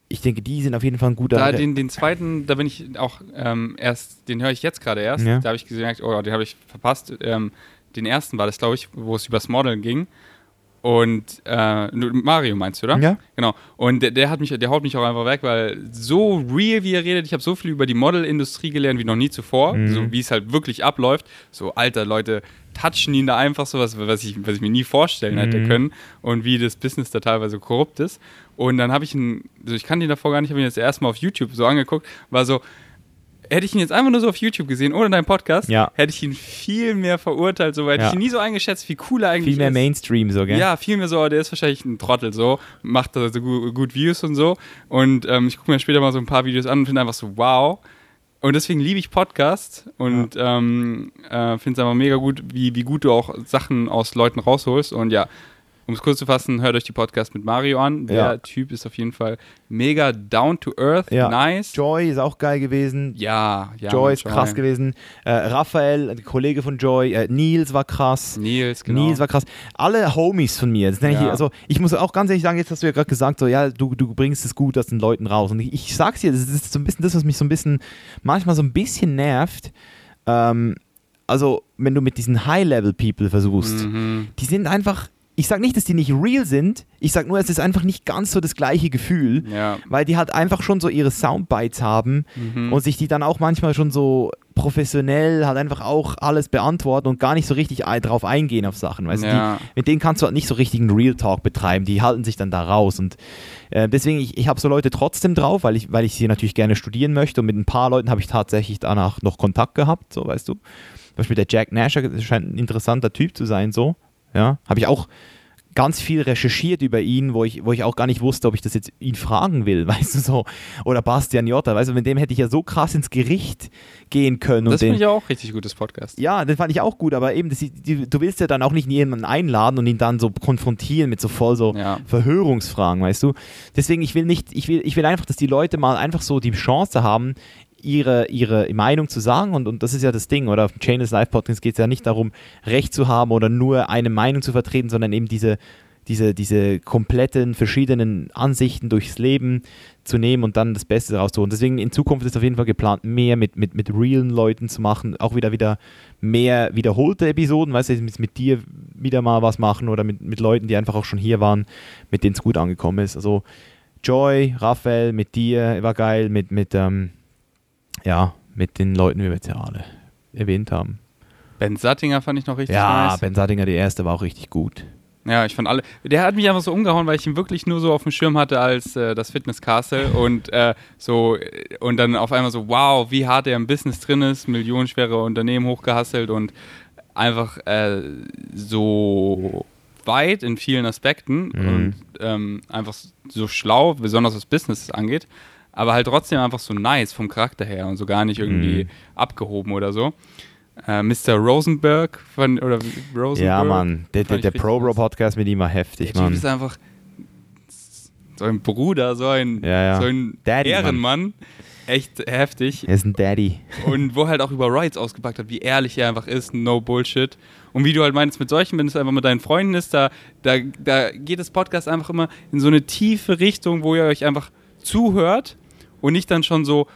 ich denke, die sind auf jeden Fall ein guter. Da, den, den zweiten, da bin ich auch ähm, erst, den höre ich jetzt gerade erst. Ja. Da habe ich gemerkt, oh, den habe ich verpasst. Ähm, den ersten war das, glaube ich, wo es übers Modeln ging. Und äh, Mario meinst du, oder? Ja. Genau. Und der, der hat mich, der haut mich auch einfach weg, weil so real wie er redet, ich habe so viel über die Modelindustrie gelernt wie noch nie zuvor, Mhm. so wie es halt wirklich abläuft. So, alter Leute touchen ihn da einfach so was, was ich, was ich mir nie vorstellen hätte Mhm. können und wie das Business da teilweise korrupt ist. Und dann habe ich ihn, also ich kannte ihn davor gar nicht, habe ihn jetzt erstmal auf YouTube so angeguckt, war so, hätte ich ihn jetzt einfach nur so auf YouTube gesehen, ohne deinen Podcast, Ja. hätte ich ihn viel mehr verurteilt, so, hätte Ja. ich ihn nie so eingeschätzt, wie cool er eigentlich Viel mehr ist. Mainstream so, gell? Ja, viel mehr so, der ist wahrscheinlich ein Trottel so, macht da so gut, gut Views und so. Und ähm, ich gucke mir später mal so ein paar Videos an und finde einfach so, wow. Und deswegen liebe ich Podcasts und ähm, äh, finde es einfach mega gut, wie, wie gut du auch Sachen aus Leuten rausholst. Und ja, um es kurz zu fassen, hört euch die Podcast mit Mario an. Der Ja. Typ ist auf jeden Fall mega down to earth, Ja. nice. Joy ist auch geil gewesen. ja, ja. Joy ist krass gewesen. Äh, Raphael, ein Kollege von Joy. Äh, Nils war krass. Nils, genau. Nils war krass. Alle Homies von mir. Nenne ich, Ja. also ich muss auch ganz ehrlich sagen, jetzt hast du ja gerade gesagt, so ja, du, du bringst es gut aus den Leuten raus. Und ich, ich sag's dir, das ist so ein bisschen das, was mich so ein bisschen, manchmal so ein bisschen nervt. Ähm, also, wenn du mit diesen High-Level-People versuchst, Mhm. die sind einfach, ich sag nicht, dass die nicht real sind, ich sag nur, es ist einfach nicht ganz so das gleiche Gefühl. Ja. Weil die halt einfach schon so ihre Soundbites haben Mhm. und sich die dann auch manchmal schon so professionell halt einfach auch alles beantworten und gar nicht so richtig drauf eingehen auf Sachen. Weißt du, Ja. die, mit denen kannst du halt nicht so richtig einen Real Talk betreiben, die halten sich dann da raus und äh, deswegen, ich, ich habe so Leute trotzdem drauf, weil ich, weil ich sie natürlich gerne studieren möchte und mit ein paar Leuten habe ich tatsächlich danach noch Kontakt gehabt, so weißt du. Zum Beispiel der Jack Nasher scheint ein interessanter Typ zu sein, so. Ja, habe ich auch ganz viel recherchiert über ihn, wo ich, wo ich auch gar nicht wusste, ob ich das jetzt ihn fragen will, weißt du so. Oder Bastian Jotta, weißt du, mit dem hätte ich ja so krass ins Gericht gehen können. Das den, finde ich auch richtig gutes Podcast. ja, das fand ich auch gut, aber eben, das, die, du willst ja dann auch nicht jemanden einladen und ihn dann so konfrontieren mit so voll so Ja. Verhörungsfragen, weißt du. Deswegen, ich will nicht, ich will, ich will einfach, dass die Leute mal einfach so die Chance haben, ihre, ihre Meinung zu sagen und, und das ist ja das Ding, oder auf dem Chainless Live Podcast geht es ja nicht darum, Recht zu haben oder nur eine Meinung zu vertreten, sondern eben diese, diese, diese kompletten verschiedenen Ansichten durchs Leben zu nehmen und dann das Beste rauszuholen. Deswegen in Zukunft ist auf jeden Fall geplant, mehr mit, mit, mit realen Leuten zu machen, auch wieder wieder mehr wiederholte Episoden, weißt du, mit, mit dir wieder mal was machen oder mit, mit Leuten, die einfach auch schon hier waren, mit denen es gut angekommen ist. Also Joy, Raphael, mit dir war geil, mit, mit, ähm, ja, mit den Leuten, wie wir jetzt ja alle erwähnt haben. Ben Sattinger fand ich noch richtig ja, nice. Ben Sadinger, die erste, war auch richtig gut. Ja, ich fand alle. Der hat mich einfach so umgehauen, weil ich ihn wirklich nur so auf dem Schirm hatte als äh, das Fitness Castle und äh, so und dann auf einmal so, wow, wie hart er im Business drin ist, millionenschwere Unternehmen hochgehasselt und einfach äh, so weit in vielen Aspekten Mhm. und ähm, einfach so schlau, besonders was Business angeht, aber halt trotzdem einfach so nice vom Charakter her und so gar nicht irgendwie Mhm. abgehoben oder so. Äh, Mr. Rosenberg von, oder Rosenberg. Ja, Mann, der, der, der Pro-Bro-Podcast mit ihm war heftig, der Mann. ist einfach so ein Bruder, so ein, Ja, ja. so ein Daddy, Mann. Ehrenmann. Echt heftig. Er ist ein Daddy. Und wo halt auch über Rights ausgepackt hat, wie ehrlich er einfach ist, no Bullshit. Und wie du halt meinst, mit solchen, wenn es einfach mit deinen Freunden ist, da, da, da geht das Podcast einfach immer in so eine tiefe Richtung, wo ihr euch einfach zuhört und nicht dann schon so,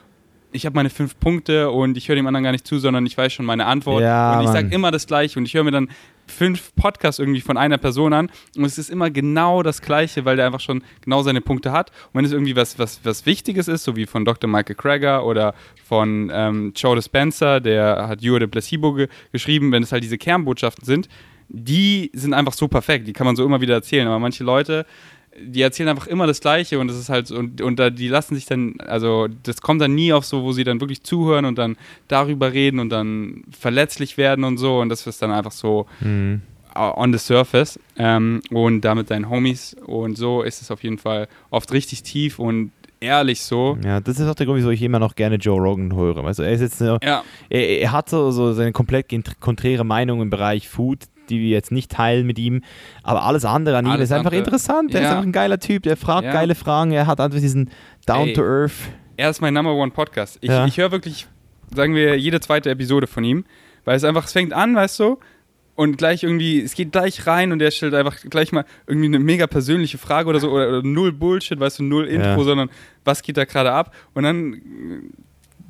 ich habe meine fünf Punkte und ich höre dem anderen gar nicht zu, sondern ich weiß schon meine Antwort. Ja, und ich sage immer das Gleiche und ich höre mir dann fünf Podcasts irgendwie von einer Person an und es ist immer genau das Gleiche, weil der einfach schon genau seine Punkte hat. Und wenn es irgendwie was, was, was Wichtiges ist, so wie von Dr. Michael Krager oder von ähm, Joe Dispenza, der hat You the Placebo ge geschrieben, wenn es halt diese Kernbotschaften sind, die sind einfach so perfekt, die kann man so immer wieder erzählen. Aber manche Leute, die erzählen einfach immer das Gleiche und das ist halt, so- und, und da, die lassen sich dann, also das kommt dann nie auf so, wo sie dann wirklich zuhören und dann darüber reden und dann verletzlich werden und so und das ist dann einfach so Mhm. on the surface ähm, und damit deinen Homies und so ist es auf jeden Fall oft richtig tief und ehrlich so. Ja, das ist auch der Grund, wieso ich immer noch gerne Joe Rogan höre. Also er ist jetzt so, Ja, er, er hat so, so seine komplett konträre Meinung im Bereich Food, die wir jetzt nicht teilen mit ihm, aber alles andere an ihm Alles ist einfach andere. interessant. Er ist einfach ein geiler Typ, der fragt Ja. geile Fragen, er hat einfach diesen Down to Earth. er ist mein Number One Podcast. Ich, Ja. ich höre wirklich, sagen wir, jede zweite Episode von ihm, weil es einfach, es fängt an, weißt du, und gleich irgendwie, es geht gleich rein und er stellt einfach gleich mal irgendwie eine mega persönliche Frage oder so, oder, oder null Bullshit, weißt du, null Intro, sondern was geht da gerade ab? Und dann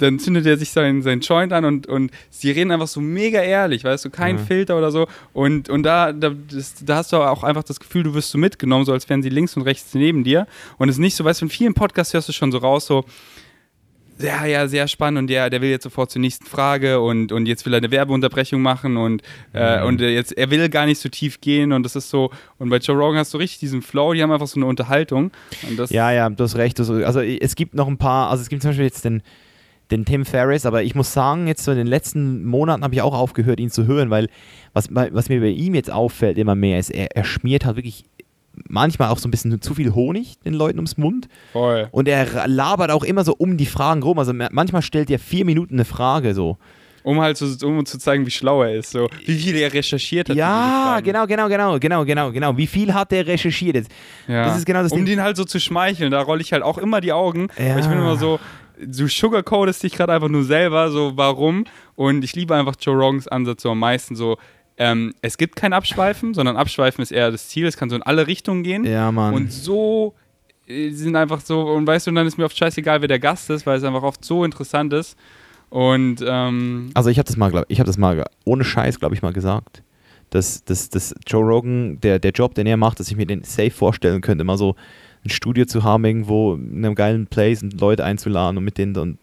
dann zündet er sich seinen, seinen Joint an und, und sie reden einfach so mega ehrlich, weißt du, kein Mhm. Filter oder so. Und, und da, da, das, da hast du auch einfach das Gefühl, du wirst so mitgenommen, so als wären sie links und rechts neben dir. Und es ist nicht so, weißt du, in vielen Podcasts hörst du schon so raus, so, ja, ja, sehr spannend und der, der will jetzt sofort zur nächsten Frage und, und jetzt will er eine Werbeunterbrechung machen und, äh, Mhm. und jetzt, er will gar nicht so tief gehen und das ist so, und bei Joe Rogan hast du richtig diesen Flow, die haben einfach so eine Unterhaltung Ja, ja, du hast recht. hast- Also es gibt noch ein paar, also es gibt zum Beispiel jetzt den, den Tim Ferriss, aber ich muss sagen, jetzt so in den letzten Monaten habe ich auch aufgehört, ihn zu hören, weil was, was mir bei ihm jetzt auffällt immer mehr ist, er, er schmiert halt wirklich manchmal auch so ein bisschen zu viel Honig den Leuten ums Mund voll. und er labert auch immer so um die Fragen rum. Also manchmal stellt er vier Minuten eine Frage so. Um halt so, um zu zeigen, wie schlau er ist, so, wie viel er recherchiert hat. Ja, genau, genau, genau, genau, genau, genau. Wie viel hat der recherchiert jetzt? Ja. Das ist genau das um Ding. den halt so zu schmeicheln, da rolle ich halt auch immer die Augen. Ja. Ich bin immer so, du sugarcoatest dich gerade einfach nur selber, so warum? Und ich liebe einfach Joe Rogans Ansatz so am meisten so, ähm, es gibt kein Abschweifen, sondern Abschweifen ist eher das Ziel, es kann so in alle Richtungen gehen. Ja, Mann. Und so äh, sind einfach so, und weißt du, und dann ist mir oft scheißegal, wer der Gast ist, weil es einfach oft so interessant ist. Und ähm, Also ich habe das mal, glaub, ich habe das mal ohne Scheiß, glaube ich, mal gesagt. Dass, dass, dass Joe Rogan, der, der Job, den er macht, dass ich mir den safe vorstellen könnte, mal so ein Studio zu haben irgendwo in einem geilen Place und Leute einzuladen und mit denen dann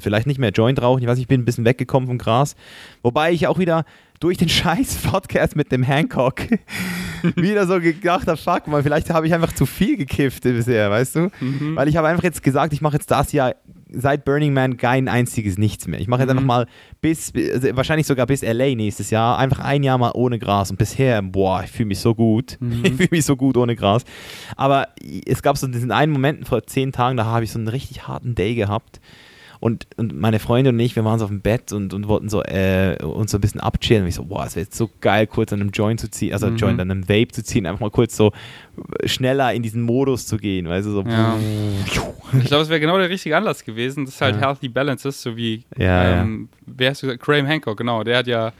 vielleicht nicht mehr Joint rauchen. Ich weiß, ich bin ein bisschen weggekommen vom Gras. Wobei ich auch wieder durch den scheiß Podcast mit dem Hancock wieder so gedacht habe, fuck mal, vielleicht habe ich einfach zu viel gekifft bisher, weißt du? mhm. Weil ich habe einfach jetzt gesagt, ich mache jetzt das Jahr seit Burning Man kein einziges Nichts mehr. Ich mache jetzt Mhm. einfach mal bis, also wahrscheinlich sogar bis LA nächstes Jahr, einfach ein Jahr mal ohne Gras. Und bisher, boah, ich fühle mich so gut. Mhm. Ich fühle mich so gut ohne Gras. Aber es gab so diesen einen Moment vor zehn Tagen, da habe ich so einen richtig harten Day gehabt. Und, und meine Freundin und ich, wir waren so auf dem Bett und, und wollten so äh, uns so ein bisschen abchillen. Und ich so, boah, es wäre jetzt so geil, kurz an einem Joint zu ziehen, also Mhm. Joint an einem Vape zu ziehen, einfach mal kurz so schneller in diesen Modus zu gehen, weißt du, so. Ja. Ich glaube, es wäre genau der richtige Anlass gewesen. Das ist halt Ja. Healthy Balances, so wie, Ja, ähm, wer hast du gesagt? Graham Hancock, genau. Der hat ja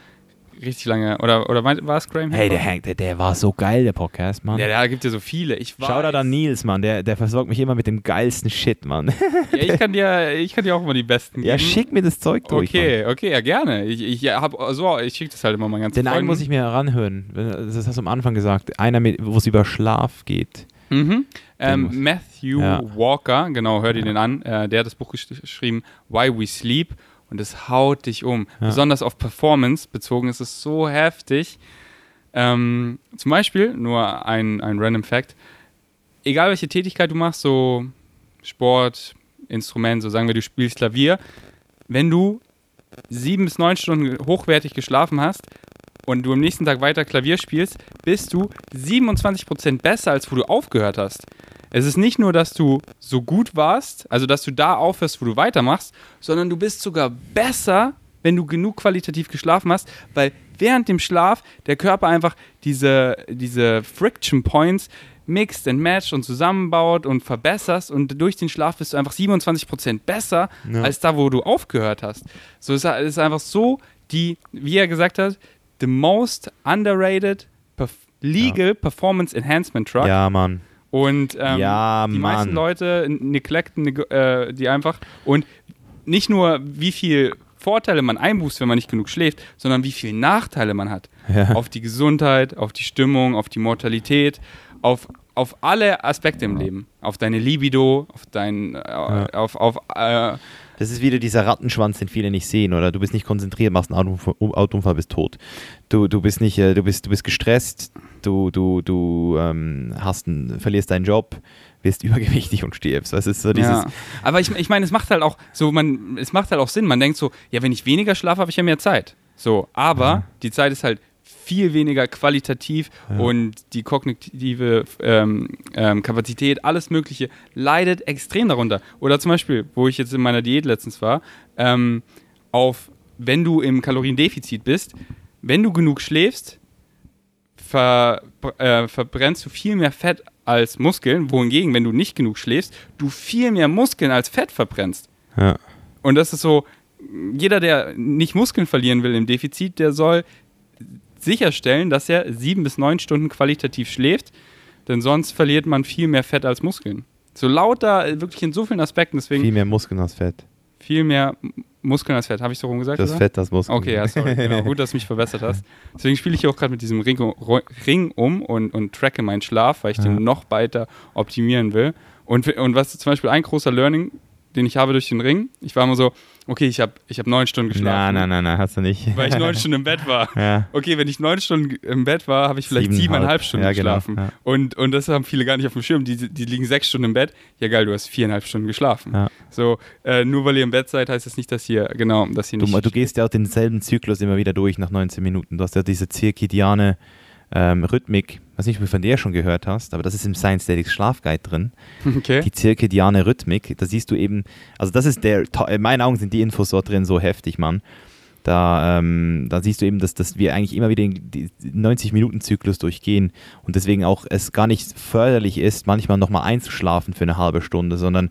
richtig lange, oder, oder war es Graham Hancock? Hey, der Hank, der, der war so geil, der Podcast, Mann. Ja, der gibt ja so viele. Ich weiß. Schau da an Nils, Mann, der, der versorgt mich immer mit dem geilsten Shit, Mann. Ja, ich kann dir, ich kann dir auch immer die besten ja, geben. schick mir das Zeug durch. Mann. Okay, okay, ja gerne. Ich, ich ja, hab so, ich schicke das halt immer mal ganz Den einen muss ich mir ranhören. Das hast du am Anfang gesagt. Einer, wo es über Schlaf geht. Mhm. Ähm, Matthew Ja. Walker, genau, hör dir den an. Äh, der hat das Buch gesch- geschrieben, Why We Sleep. Und es haut dich um. Ja. Besonders auf Performance bezogen ist es so heftig. Ähm, zum Beispiel, nur ein, ein random Fact, egal welche Tätigkeit du machst, so Sport, Instrument, so sagen wir, du spielst Klavier, wenn du sieben bis neun Stunden hochwertig geschlafen hast und du am nächsten Tag weiter Klavier spielst, bist du 27% besser, als wo du aufgehört hast. Es ist nicht nur, dass du so gut warst, also dass du da aufhörst, wo du weitermachst, sondern du bist sogar besser, wenn du genug qualitativ geschlafen hast, weil während dem Schlaf der Körper einfach diese, diese Friction Points mixt and matcht und zusammenbaut und verbesserst und durch den Schlaf bist du einfach 27% besser Ja. als da, wo du aufgehört hast. So es ist einfach so die, wie er gesagt hat, the most underrated perf legal performance enhancement drug. Ja, Mann. Und ähm, Ja, die meisten Leute neglecten neg- äh, die einfach. Und nicht nur, wie viel Vorteile man einbußt, wenn man nicht genug schläft, sondern wie viele Nachteile man hat. Ja. Auf die Gesundheit, auf die Stimmung, auf die Mortalität, auf, auf alle Aspekte im Leben. Auf deine Libido, auf dein, äh, auf, auf äh, Das ist wieder dieser Rattenschwanz, den viele nicht sehen, oder? Du bist nicht konzentriert, machst einen Autounfall, Autounfall bist tot. Du, du bist nicht, äh, du bist, du bist gestresst, du, du, du ähm, hast einen, verlierst deinen Job, wirst übergewichtig und stirbst. Das ist so dieses. ja. Aber ich, ich meine, es macht halt auch so, man, es macht halt auch Sinn. Man denkt so, ja, wenn ich weniger schlafe, habe ich ja mehr Zeit. So, aber die Zeit ist halt viel weniger qualitativ und die kognitive ähm, ähm, Kapazität, alles Mögliche, leidet extrem darunter. Oder zum Beispiel, wo ich jetzt in meiner Diät letztens war, ähm, auf, wenn du im Kaloriendefizit bist, wenn du genug schläfst, ver, äh, verbrennst du viel mehr Fett als Muskeln, wohingegen, wenn du nicht genug schläfst, du viel mehr Muskeln als Fett verbrennst. Ja. Und das ist so, jeder, der nicht Muskeln verlieren will im Defizit, der soll sicherstellen, dass er sieben bis neun Stunden qualitativ schläft, denn sonst verliert man viel mehr Fett als Muskeln. So lauter, äh, wirklich in so vielen Aspekten, deswegen Viel mehr Muskeln als Fett. Viel mehr Muskeln als Fett. Habe ich so rumgesagt? Das oder? Fett, das Muskel. Okay, ja, sorry. Genau. Gut, dass du mich verbessert hast. Deswegen spiele ich hier auch gerade mit diesem Ring, Ring um und, und tracke meinen Schlaf, weil ich Ja. den noch weiter optimieren will. Und, und was zum Beispiel ein großer Learning, den ich habe durch den Ring, ich war immer so, okay, ich habe ich hab neun Stunden geschlafen. Nein, nein, nein, nein, hast du nicht. Weil ich neun Stunden im Bett war. ja. Okay, wenn ich neun Stunden im Bett war, habe ich vielleicht Siebeneinhalb. Stunden Ja, genau, geschlafen. ja. Und, und das haben viele gar nicht auf dem Schirm. Die, die liegen sechs Stunden im Bett. Ja, geil, du hast viereinhalb Stunden geschlafen. So, äh, nur weil ihr im Bett seid, heißt das nicht, dass ihr, genau, dass ihr Du, nicht. du gehst ja auch denselben Zyklus immer wieder durch nach 19 Minuten. Du hast ja diese zirkadiane ähm, Rhythmik, weiß nicht, ob du von der schon gehört hast, aber das ist im Science Statics Schlafguide drin. okay. Die zirkadiane Rhythmik, da siehst du eben, also das ist der, in meinen Augen sind die Infos dort drin so heftig, Mann. Da, ähm, da siehst du eben, dass, dass wir eigentlich immer wieder den die 90-Minuten-Zyklus durchgehen und deswegen auch es gar nicht förderlich ist, manchmal nochmal einzuschlafen für eine halbe Stunde, sondern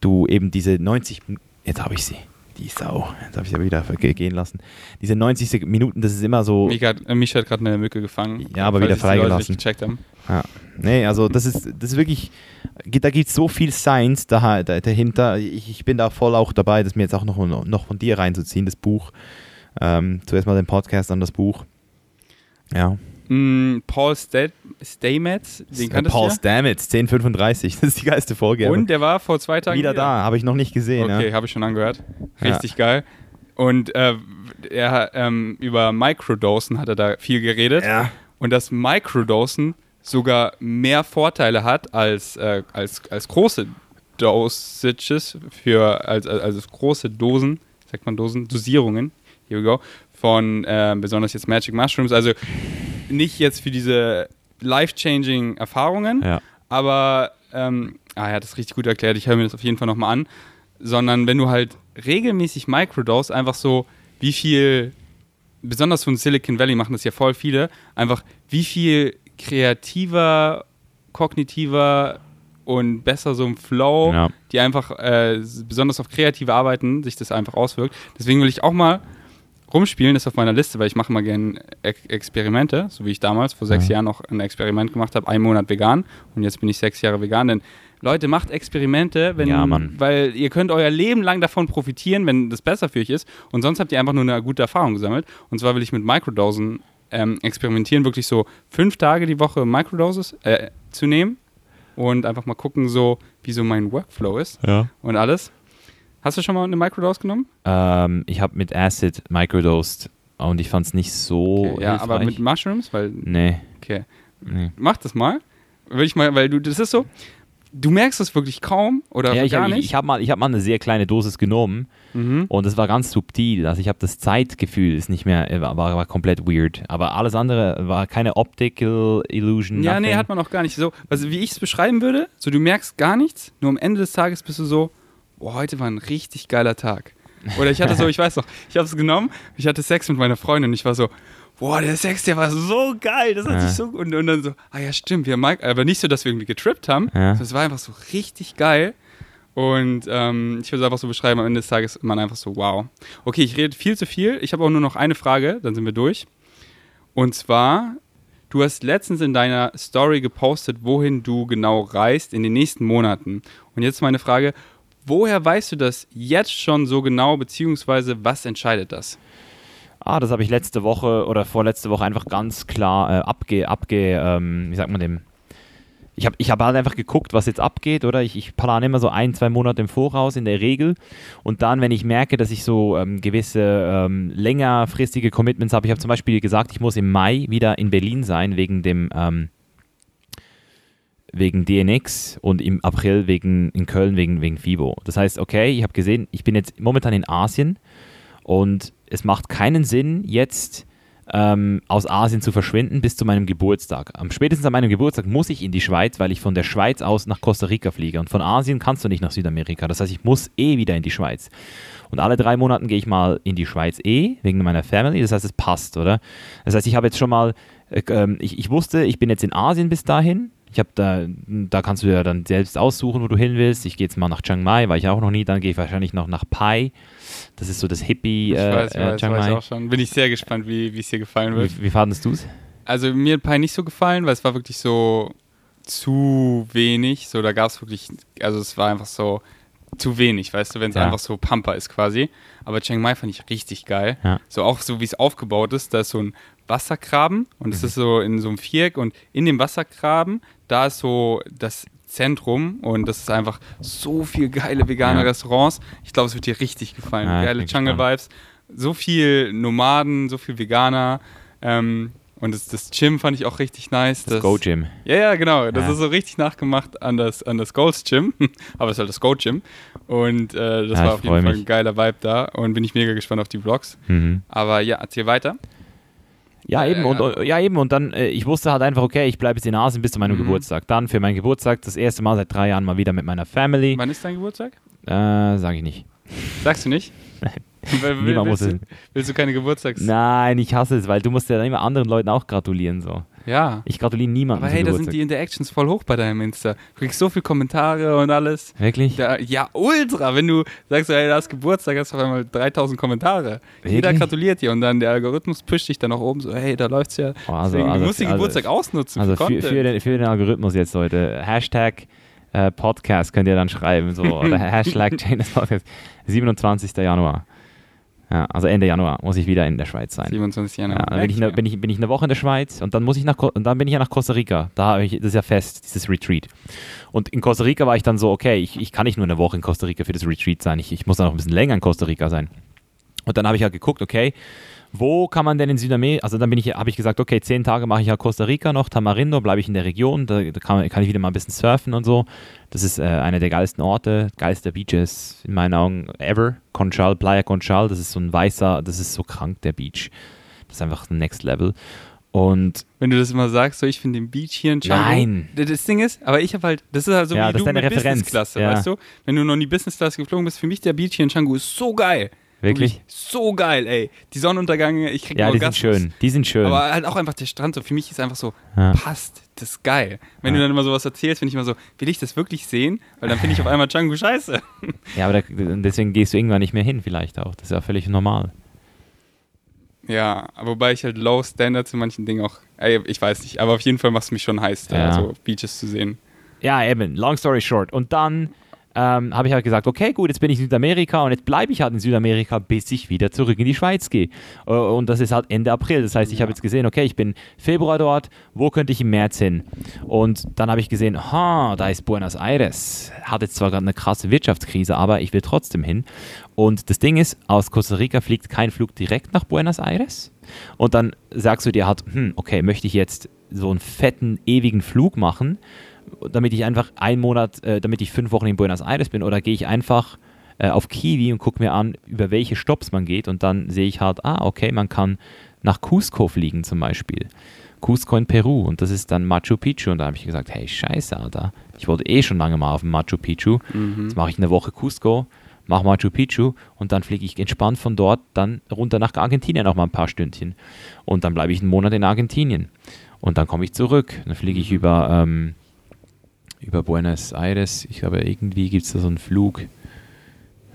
du eben diese 90, Min- jetzt habe ich sie, die Sau, jetzt habe ich sie wieder gehen lassen. Diese 90 Sek- Minuten, das ist immer so, Mich hat, mich hat gerade eine Mücke gefangen. Ja, aber wieder freigelassen. gecheckt haben. Ja. Nee, also das ist, das ist wirklich, da gibt es so viel Science da, da, dahinter. Ich, ich bin da voll auch dabei, das mir jetzt auch noch, noch von dir reinzuziehen, das Buch. Ähm, zuerst mal den Podcast, dann das Buch. Ja. Mm, Paul Sta- Stamets, den Äh, kanntest Paul du ja? Stamets, 1035, das ist die geilste Folge. Und der war vor zwei Tagen wieder da, habe ich noch nicht gesehen. Okay, Ja. habe ich schon angehört. Richtig geil. Und äh, er ähm, über Microdosen hat er da viel geredet. Ja. Und dass Microdosen sogar mehr Vorteile hat als, äh, als, als große Dosages für als, als, als große Dosen, sagt man Dosen, Dosierungen, here we go, von äh, besonders jetzt Magic Mushrooms. Also nicht jetzt für diese life-changing Erfahrungen, Ja. aber ähm, ah, er hat das richtig gut erklärt, ich höre mir das auf jeden Fall nochmal an, sondern wenn du halt regelmäßig Microdose einfach so, wie viel, besonders von Silicon Valley machen das ja voll viele, einfach wie viel kreativer, kognitiver und besser so im Flow, Ja. die einfach äh, besonders auf kreative Arbeiten sich das einfach auswirkt. Deswegen will ich auch mal rumspielen, ist auf meiner Liste, weil ich mache mal gerne Ex Experimente, so wie ich damals vor sechs Ja. Jahren noch ein Experiment gemacht habe, einen Monat vegan und jetzt bin ich sechs Jahre vegan, denn Leute, macht Experimente, wenn, Ja, weil ihr könnt euer Leben lang davon profitieren, wenn das besser für euch ist und sonst habt ihr einfach nur eine gute Erfahrung gesammelt und zwar will ich mit Microdosen ähm, experimentieren, wirklich so fünf Tage die Woche Microdoses äh, zu nehmen und einfach mal gucken, so wie so mein Workflow ist Ja. und alles. Hast du schon mal eine Microdose genommen? Ähm, ich habe mit Acid microdosed und ich fand es nicht so Okay, ja, aber hilfreich. mit Mushrooms, weil Nee, okay, nee. mach das mal. Will ich mal, weil du das ist so, du merkst es wirklich kaum oder Ja, ich gar habe nicht. ich, ich hab mal, ich hab mal eine sehr kleine Dosis genommen mhm. und es war ganz subtil. Also ich habe das Zeitgefühl ist nicht mehr, äh, war, war, komplett weird. Aber alles andere war keine Optical Illusion. Ja, nee, nothing. hat man auch gar nicht so. Also wie ich es beschreiben würde, so du merkst gar nichts, nur am Ende des Tages bist du so, boah, heute war ein richtig geiler Tag. Oder ich hatte so, ich weiß noch, ich habe es genommen, ich hatte Sex mit meiner Freundin und ich war so, boah, der Sex, der war so geil, das hat Ja. sich so und, und dann so, ah ja, stimmt, wir Mike, aber nicht so, dass wir irgendwie getrippt haben, Ja. sondern es war einfach so richtig geil. Und ähm, ich würde es einfach so beschreiben, am Ende des Tages ist man einfach so, wow. Okay, ich rede viel zu viel. Ich habe auch nur noch eine Frage, dann sind wir durch. Und zwar, du hast letztens in deiner Story gepostet, wohin du genau reist in den nächsten Monaten. Und jetzt meine Frage, woher weißt du das jetzt schon so genau, beziehungsweise was entscheidet das? Ah, das habe ich letzte Woche oder vorletzte Woche einfach ganz klar äh, abge, abge ähm, wie sagt man dem? Ich habe ich hab halt einfach geguckt, was jetzt abgeht, oder? Ich, ich plane immer so ein, zwei Monate im Voraus in der Regel. Und dann, wenn ich merke, dass ich so ähm, gewisse ähm, längerfristige Commitments habe, ich habe zum Beispiel gesagt, ich muss im Mai wieder in Berlin sein, wegen dem ähm, wegen DNX und im April wegen in Köln wegen, wegen FIBO. Das heißt, okay, ich habe gesehen, ich bin jetzt momentan in Asien und es macht keinen Sinn, jetzt ähm, aus Asien zu verschwinden bis zu meinem Geburtstag. Am spätestens an meinem Geburtstag muss ich in die Schweiz, weil ich von der Schweiz aus nach Costa Rica fliege. Und von Asien kannst du nicht nach Südamerika. Das heißt, ich muss eh wieder in die Schweiz. Und alle drei Monate gehe ich mal in die Schweiz eh, wegen meiner Family. Das heißt, es passt, oder? Das heißt, ich habe jetzt schon mal, äh, ähm, ich, ich wusste, ich bin jetzt in Asien bis dahin. Ich habe da, da kannst du ja dann selbst aussuchen, wo du hin willst. Ich gehe jetzt mal nach Chiang Mai, war ich auch noch nie. Dann gehe ich wahrscheinlich noch nach Pai. Das ist so das Hippie Ich äh, weiß, ich äh, weiß, Chiang weiß Mai. auch schon. Bin ich sehr gespannt, wie es dir gefallen wird. Wie, wie fandest du es? Also mir hat Pi nicht so gefallen, weil es war wirklich so zu wenig. So, da gab es wirklich, also es war einfach so, zu wenig, weißt du, wenn es Ja. einfach so Pampa ist quasi. Aber Chiang Mai fand ich richtig geil. Ja. So auch so, wie es aufgebaut ist, da ist so ein Wassergraben und Mhm. es ist so in so einem Viereck und in dem Wassergraben, da ist so das Zentrum und das ist einfach so viel geile vegane Ja. Restaurants. Ich glaube, es wird dir richtig gefallen. Ja, Geile Jungle-Vibes, so viel Nomaden, so viel Veganer. Ähm, und das, das Gym fand ich auch richtig nice. Das Go Gym. Ja, ja, genau. Das Ja. ist so richtig nachgemacht an das, an das Gold's Gym. Aber es ist halt das Gold Gym. Und äh, das Ja, war auf jeden freu Fall mich. ein geiler Vibe da. Und bin ich mega gespannt auf die Vlogs. Mhm. Aber ja, erzähl weiter. Ja, Ja, eben. ja, und, ja. ja, eben. Und dann, äh, ich wusste halt einfach, okay, ich bleibe jetzt in Asien bis zu meinem Mhm. Geburtstag. Dann für meinen Geburtstag das erste Mal seit drei Jahren mal wieder mit meiner Family. Wann ist dein Geburtstag? Äh, sage ich nicht. Sagst du nicht? Weil- Niemand muss willst, du, willst du keine Geburtstags... Nein, ich hasse es, weil du musst ja immer anderen Leuten auch gratulieren. So. Ja. Ich gratuliere niemandem Aber hey, da sind die Interactions voll hoch bei deinem Insta. Du kriegst so viele Kommentare und alles. Wirklich? Da, ja, ultra. Wenn du sagst, hey, da hast Geburtstag, hast du auf einmal 3000 Kommentare. Jeder Wirklich? gratuliert dir und dann der Algorithmus pusht dich dann nach oben so, hey, da läuft's ja. Oh, also- Deswegen, also- du musst den also- Geburtstag ausnutzen Also für für, den, für den Algorithmus jetzt, Leute. Hashtag äh, Podcast könnt ihr dann schreiben. So, oder Hashtag Podcast. 27. Januar. Ja, also Ende Januar muss ich wieder in der Schweiz sein. 27 Ja, Januar. dann bin ich, ne, bin, ich, bin ich eine Woche in der Schweiz und dann muss ich nach und dann bin ich ja nach Costa Rica. Da habe ich, das ist ja fest, dieses Retreat. Und in Costa Rica war ich dann so, okay, ich, ich kann nicht nur eine Woche in Costa Rica für das Retreat sein. Ich, ich muss dann noch ein bisschen länger in Costa Rica sein. Und dann habe ich halt geguckt, okay, wo kann man denn in Südamerika, also dann bin ich, habe ich gesagt, okay, zehn Tage mache ich ja Costa Rica noch, Tamarindo, bleibe ich in der Region, da, kann, kann ich wieder mal ein bisschen surfen und so. Das ist äh, einer der geilsten Orte, geilster Beaches in meinen Augen ever. Conchal, Playa Conchal, das ist so ein weißer, das ist so krank, der Beach. Das ist einfach Next Level. Und Wenn du das immer sagst, so ich finde den Beach hier in Django. Nein. Das Ding ist, aber ich habe halt, das ist halt so Ja, wie das du ist deine mit Business-Klasse, ja. weißt du? Wenn du noch nie Business-Klasse geflogen bist, für mich der Beach hier in Django ist so geil. Wirklich? So geil, ey. Die Sonnenuntergänge, ich krieg ja, die sind schön. Die sind schön. Aber halt auch einfach der Strand, so für mich ist einfach so, Ja. passt, das ist geil. Wenn Ja. du dann immer sowas erzählst, finde ich immer so, will ich das wirklich sehen? Weil dann finde ich auf einmal Django scheiße. ja, aber da, deswegen gehst du irgendwann nicht mehr hin, vielleicht auch. Das ist ja völlig normal. Ja, wobei ich halt Low Standards in manchen Dingen auch, ey, ich weiß nicht, aber auf jeden Fall macht es mich schon heiß, da Ja. so Beaches zu sehen. Ja, eben, long story short. Und dann ähm, habe ich halt gesagt, okay, gut, jetzt bin ich in Südamerika und jetzt bleibe ich halt in Südamerika, bis ich wieder zurück in die Schweiz gehe. Äh, und das ist halt Ende April. Das heißt, ich Ja. habe jetzt gesehen, okay, ich bin Februar dort, wo könnte ich im März hin? Und dann habe ich gesehen, ha, da ist Buenos Aires. Hat jetzt zwar gerade eine krasse Wirtschaftskrise, aber ich will trotzdem hin. Und das Ding ist, aus Costa Rica fliegt kein Flug direkt nach Buenos Aires. Und dann sagst du dir halt, hm, okay, möchte ich jetzt so einen fetten, ewigen Flug machen, damit ich einfach einen Monat, äh, damit ich fünf Wochen in Buenos Aires bin, oder gehe ich einfach äh, auf Kiwi und gucke mir an, über welche Stops man geht? Und dann sehe ich halt, ah, okay, man kann nach Cusco fliegen zum Beispiel. Cusco in Peru. Und das ist dann Machu Picchu. Und da habe ich gesagt, hey, scheiße, Alter, ich wollte eh schon lange mal auf Machu Picchu, jetzt mache ich eine Woche Cusco, mache Machu Picchu. Und dann fliege ich entspannt von dort dann runter nach Argentinien noch mal ein paar Stündchen. Und dann bleibe ich einen Monat in Argentinien. Und dann komme ich zurück, dann fliege ich über ähm, über Buenos Aires. Ich glaube, irgendwie gibt es da so einen Flug.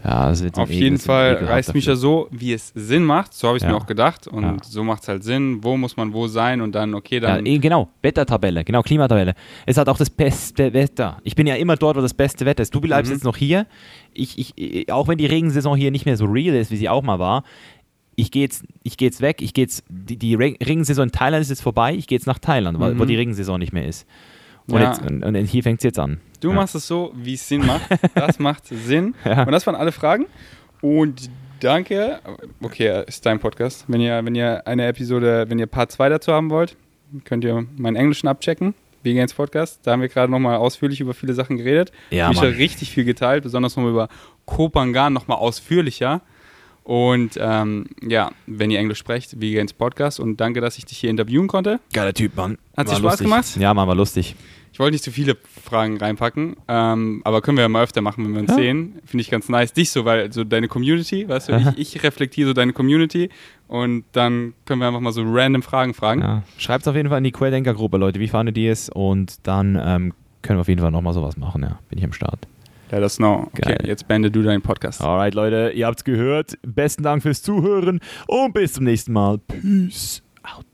Ja, ein Auf jeden Fall reißt mich ja so, wie es Sinn macht. So habe ich es Ja. mir auch gedacht. Und Ja. so macht es halt Sinn. Wo muss man wo sein? Und dann, okay, Ja, dann. eh, genau, Wettertabelle, genau, Klimatabelle. Es hat auch das beste Wetter. Ich bin ja immer dort, wo das beste Wetter ist. Du bleibst Mhm. jetzt noch hier. Ich, ich, ich- auch wenn die Regensaison hier nicht mehr so real ist, wie sie auch mal war, ich gehe jetzt, ich geh jetzt weg. Ich gehe jetzt, die, die Re- Regensaison in Thailand ist jetzt vorbei. Ich gehe jetzt nach Thailand, weil, wo Mhm. die Regensaison nicht mehr ist. Und, Ja. jetzt, und, und hier fängt es jetzt an. Du Ja. machst es so, wie es Sinn macht. Das macht Sinn. Ja. Und das waren alle Fragen. Und danke. Okay, ist dein Podcast. Wenn ihr, wenn ihr eine Episode, wenn ihr Part 2 dazu haben wollt, könnt ihr meinen Englischen abchecken. Vegans Podcast. Da haben wir gerade nochmal ausführlich über viele Sachen geredet. Ja, Mich richtig viel geteilt, besonders nochmal über Kopangan nochmal ausführlicher. Und ähm, ja, wenn ihr Englisch sprecht, Vegans Podcast. Und danke, dass ich dich hier interviewen konnte. Geiler Typ, Mann. Hat War Spaß lustig. gemacht? Ja, Mann, war lustig. Ich wollte nicht zu viele Fragen reinpacken, ähm, aber können wir ja mal öfter machen, wenn wir uns Ja. sehen. Finde ich ganz nice. Dich so, weil so deine Community, weißt du, ich, ich reflektiere so deine Community und dann können wir einfach mal so random Fragen fragen. Ja. Schreibt auf jeden Fall in die Quelldenker-Gruppe, Leute. Wie fandet ihr es? Und dann ähm, können wir auf jeden Fall nochmal sowas machen. Ja, bin ich am Start. Let us know. Okay, Geil. jetzt beende du deinen Podcast. Alright, Leute, ihr habt's gehört. Besten Dank fürs Zuhören und bis zum nächsten Mal. Peace out.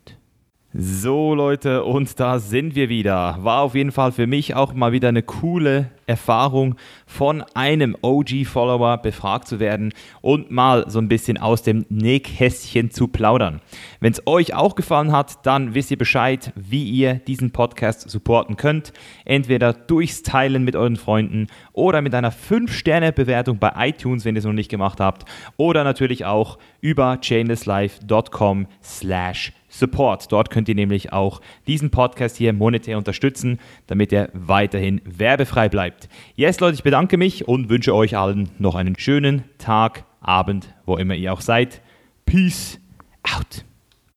So Leute, und da sind wir wieder. War auf jeden Fall für mich auch mal wieder eine coole Erfahrung, von einem OG-Follower befragt zu werden und mal so ein bisschen aus dem Nähkästchen zu plaudern. Wenn es euch auch gefallen hat, dann wisst ihr Bescheid, wie ihr diesen Podcast supporten könnt. Entweder durchs Teilen mit euren Freunden oder mit einer 5-Sterne-Bewertung bei iTunes, wenn ihr es noch nicht gemacht habt. Oder natürlich auch über chainlesslife.com slash Support. Dort könnt ihr nämlich auch diesen Podcast hier monetär unterstützen, damit er weiterhin werbefrei bleibt. Yes, Leute, ich bedanke mich und wünsche euch allen noch einen schönen Tag, Abend, wo immer ihr auch seid. Peace out.